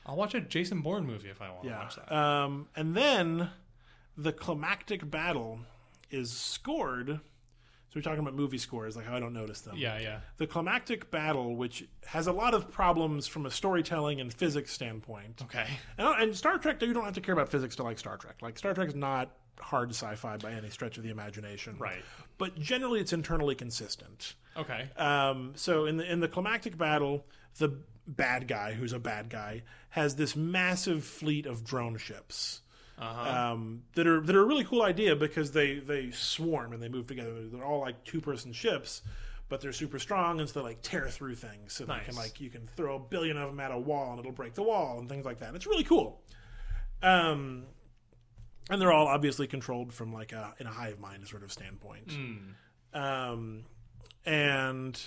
I'll watch a Jason Bourne movie if I want to Yeah. watch that. Um, and then the climactic battle is scored So we're talking about movie scores, like how I don't notice them. Yeah, yeah. The climactic battle, which has a lot of problems from a storytelling and physics standpoint. Okay. And, and Star Trek, you don't have to care about physics to like Star Trek. Like Star Trek is not hard sci-fi by any stretch of the imagination. Right. But generally, it's internally consistent. Okay. Um, so in the in the climactic battle, the bad guy, who's a bad guy, has this massive fleet of drone ships. Uh-huh. Um, that are that are a really cool idea because they they swarm and they move together. They're all like two person ships, but they're super strong and so they like tear through things. So they can like you can throw a billion of them at a wall and it'll break the wall and things like that. It's really cool. Um, and they're all obviously controlled from like a in a hive mind sort of standpoint. Um, and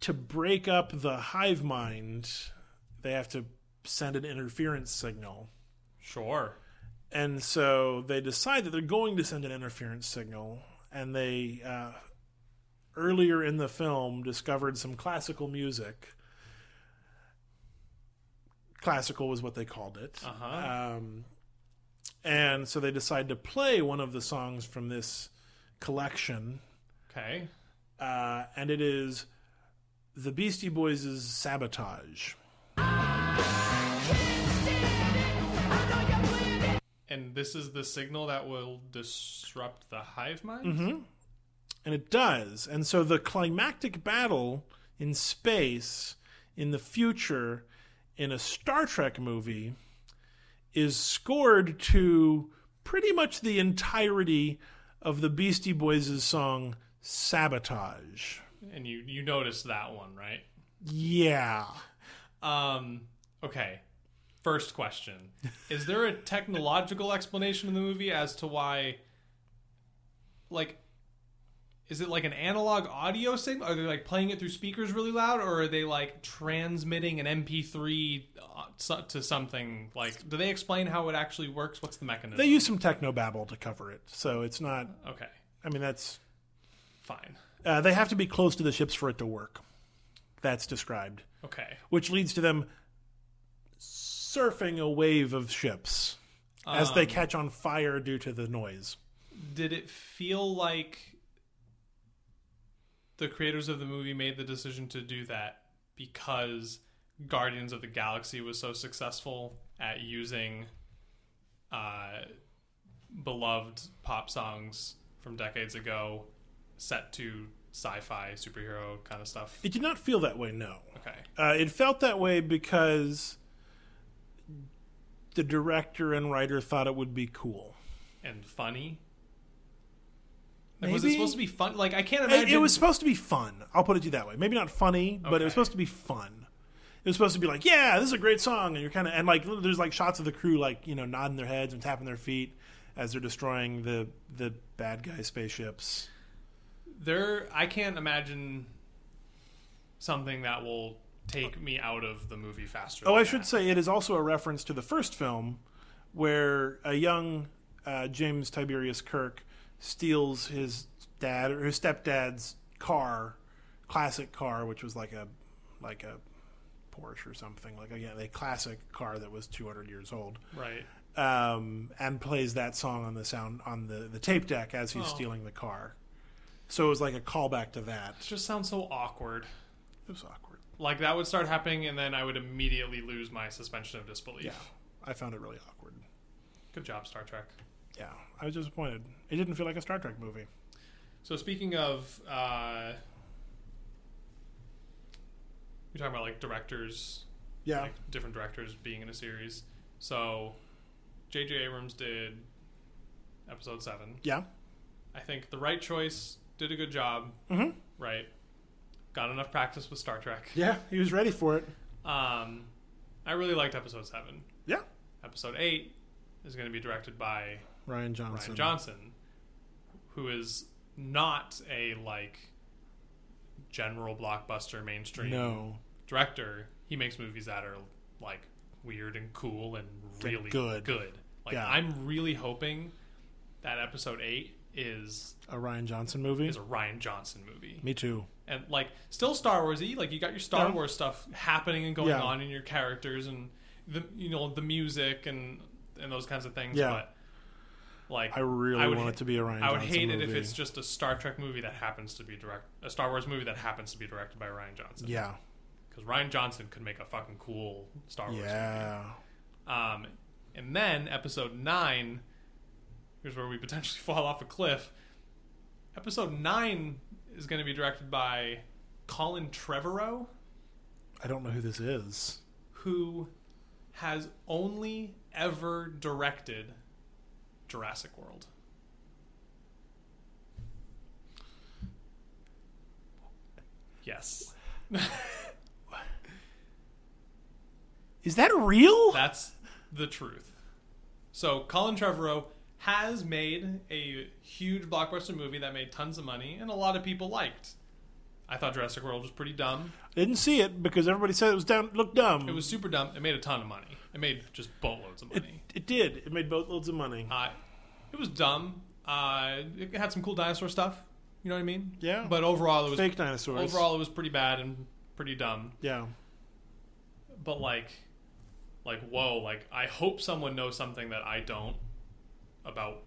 to break up the hive mind, they have to send an interference signal. Sure. And so they decide that they're going to send an interference signal, and they uh, earlier in the film discovered some classical music. Classical was what they called it. Uh-huh. Um, and so they decide to play one of the songs from this collection, Okay. uh, and it is the Beastie Boys' Sabotage. And this is the signal that will disrupt the hive mind? Mm-hmm. And it does. And so the climactic battle in space in the future in a Star Trek movie is scored to pretty much the entirety of the Beastie Boys' song Sabotage. And you you noticed that one, right? Yeah. Um okay. First question. Is there a technological explanation in the movie as to why like is it like an analog audio signal? Are they like playing it through speakers really loud, or are they like transmitting an MP3 uh, to something? Like, do they explain how it actually works? What's the mechanism? They use some techno babble to cover it. So it's not, okay, I mean, that's, fine. uh, they have to be close to the ships for it to work. That's described. Okay, which leads to them surfing a wave of ships as they Um, catch on fire due to the noise. did it feel like the creators of the movie made the decision to do that because Guardians of the Galaxy was so successful at using uh, beloved pop songs from decades ago set to sci-fi superhero kind of stuff? It did not feel that way, no. Okay. Uh, it felt that way because the director and writer thought it would be cool. And funny. Like, was it supposed to be fun? Like I can't imagine. it was supposed to be fun. I'll put it to you that way. Maybe not funny, but it was supposed to be fun. It was supposed to be like, yeah, this is a great song, and you're kind of and like there's like shots of the crew like you know nodding their heads and tapping their feet as they're destroying the the bad guy spaceships. there i can't imagine something that will take me out of the movie faster Oh, I should say it is also a reference to the first film, where a young uh, James Tiberius Kirk steals his dad or his stepdad's car, classic car, which was like a like a Porsche or something, like again a classic car that was 200 years old, right um, and plays that song on the sound on the the tape deck as he's Oh. stealing the car. So it was like a callback to that. it just sounds so awkward It was awkward. Like that would start happening and then i would immediately lose my suspension of disbelief Yeah, I found it really awkward. good job star trek Yeah, I was disappointed. It didn't feel like a Star Trek movie. so speaking of uh you're talking about like directors Yeah, like different directors being in a series so jj abrams did episode 7 yeah. I think the right choice did a good job. Mhm. Right. Got enough practice with Star Trek. Yeah, he was ready for it. Um, I really liked episode seven. Yeah. Episode eight is going to be directed by Rian Johnson. Rian Johnson, who is not a like general blockbuster mainstream No. director. He makes movies that are like weird and cool and really good. Good. Like Yeah. I'm really hoping that episode eight is A Rian Johnson movie? is a Rian Johnson movie. Me too. And like still Star Warsy, like you got your Star Yeah. Wars stuff happening and going Yeah. on in your characters and the you know the music and and those kinds of things. Yeah. But Like I really would want ha- it to be a Rian I would Johnson hate it if movie. it's just a Star Trek movie that happens to be direct, a Star Wars movie that happens to be directed by Rian Johnson. Yeah. because Rian Johnson could make a fucking cool Star Wars. Yeah. Movie. Um, and then episode nine, here's where we potentially fall off a cliff. Episode nine is going to be directed by Colin Trevorrow, I don't know who this is. who has only ever directed Jurassic World. Yes. Is that real? That's the truth. So Colin Trevorrow has made a huge blockbuster movie that made tons of money and a lot of people liked. I thought Jurassic World was pretty dumb. I Didn't see it because everybody said it was down looked dumb. It was super dumb. It made a ton of money. It made just boatloads of it, money. it did. It made boatloads of money. Uh, it was dumb. Uh, it had some cool dinosaur stuff. You know what I mean? Yeah. But overall, it was Fake dinosaurs. overall it was pretty bad and pretty dumb. Yeah. But like, like whoa! Like I hope someone knows something that I don't about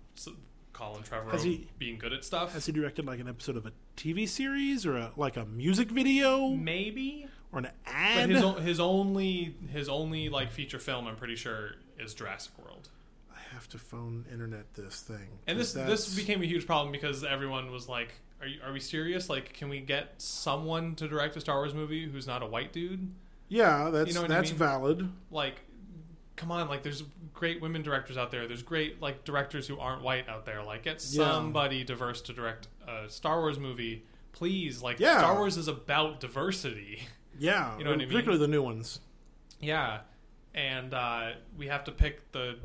Colin Trevorrow Has he- being good at stuff. Has he directed like an episode of a TV series or a, like a music video Maybe, or an but ad? his o- his only his only like feature film I'm pretty sure is Jurassic World. I have to phone internet this thing. And this 'cause this that's- became a huge problem because everyone was like, "Are you, are we serious? Like, can we get someone to direct a Star Wars movie who's not a white dude? yeah, that's you know what I that's mean? valid. Like, come on! Like, there's great women directors out there. There's great like directors who aren't white out there. Like, get Yeah. somebody diverse to direct a Star Wars movie, please. Like, Yeah. Star Wars is about diversity. Yeah, You know what I mean? particularly the new ones. yeah, and uh, we have to pick the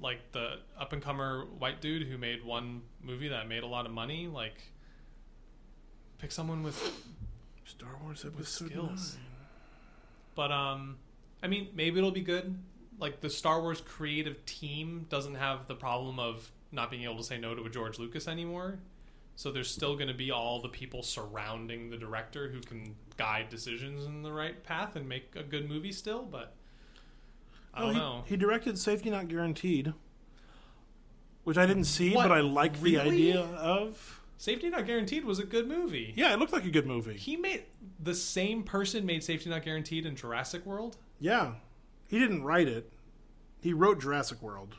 like the up and comer white dude who made one movie that made a lot of money. Like, pick someone with Star Wars with skills. nine. But um, I mean, maybe it'll be good. Like the Star Wars creative team doesn't have the problem of not being able to say no to a George Lucas anymore. So there's still going to be all the people surrounding the director who can guide decisions in the right path and make a good movie still. But I don't he, know. He directed Safety Not Guaranteed, which I didn't see, What? but I like the idea of. Safety Not Guaranteed was a good movie. Yeah, it looked like a good movie. He made the same person made Safety Not Guaranteed in Jurassic World. Yeah, he didn't write it. He wrote Jurassic World.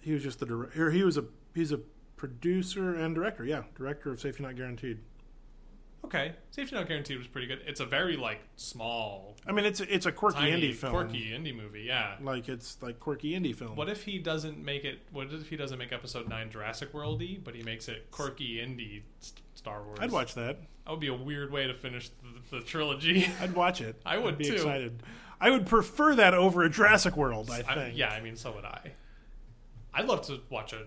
He was just the director. He was a he's a producer and director. Yeah, director of Safety Not Guaranteed. Okay, Safety Not Guaranteed was pretty good. It's a very like small I mean, it's it's a quirky tiny, indie film. quirky indie movie. Yeah. Like it's like quirky indie film. What if he doesn't make it? What if he doesn't make Episode Nine Jurassic Worldy, but he makes it quirky indie st- Star Wars? I'd watch that. That would be a weird way to finish the, the trilogy. I'd watch it. I would I'd be too. excited. I would prefer that over a Jurassic World. I I- think. yeah, I mean, so would I. I'd love to watch a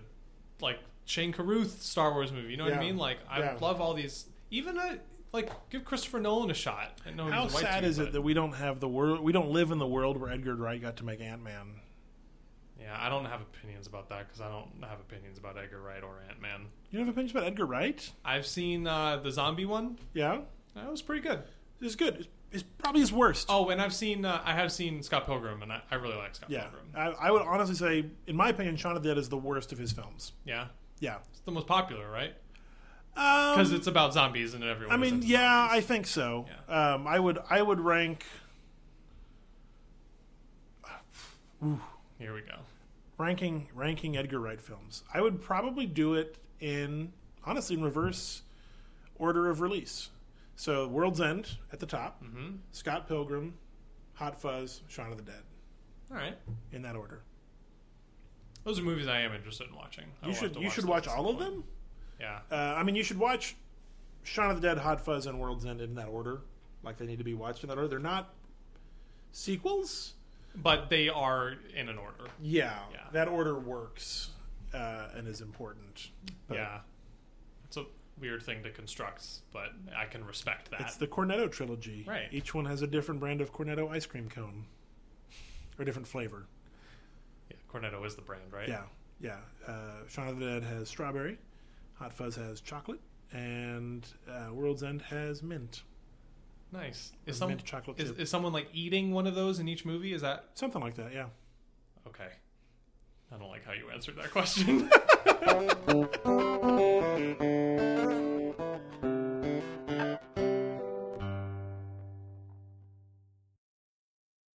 like Shane Carruth Star Wars movie. You know what I mean? Like, I Yeah. love all these. Even a like, give Christopher Nolan a shot. I know How he's a white sad dude, is it that we don't have the world? We don't live in the world where Edgar Wright got to make Ant Man. Yeah, I don't have opinions about that because I don't have opinions about Edgar Wright or Ant Man. You don't have opinions about Edgar Wright? I've seen uh, the zombie one. Yeah, That was pretty good. it's good. It's probably his worst. Oh, and I've seen uh, I have seen Scott Pilgrim, and I, I really like Scott yeah, Pilgrim. I, I would honestly say, in my opinion, Shaun of the Dead is the worst of his films. Yeah, Yeah, it's the most popular, right? because Because it's about zombies and everyone. I mean, yeah, I think so. Um, I would, I would rank here we go. ranking ranking Edgar Wright films. I would probably do it in honestly in reverse order of release. So World's End at the top, hmm Scott Pilgrim, Hot Fuzz, Shaun of the Dead, All right, in that order. those are movies I am interested in watching. I You should to you should watch all of them. Yeah, Uh, I mean, you should watch Shaun of the Dead, Hot Fuzz, and World's End in that order, like they need to be watched in that order. They're not sequels. but they are in an order. Yeah, Yeah. that order works uh, and is important. But yeah, it's a weird thing to construct, but I can respect that. It's the Cornetto trilogy. Right. Each one has a different brand of Cornetto ice cream cone, or a different flavor. yeah, Cornetto is the brand, right? Yeah, yeah. Uh, Shaun of the Dead has strawberry, Hot Fuzz has chocolate, and uh, World's End has mint. Nice. Is some mint chocolate is, is someone like eating one of those in each movie? Is that Something like that. Yeah. okay? I don't like how you answered that question.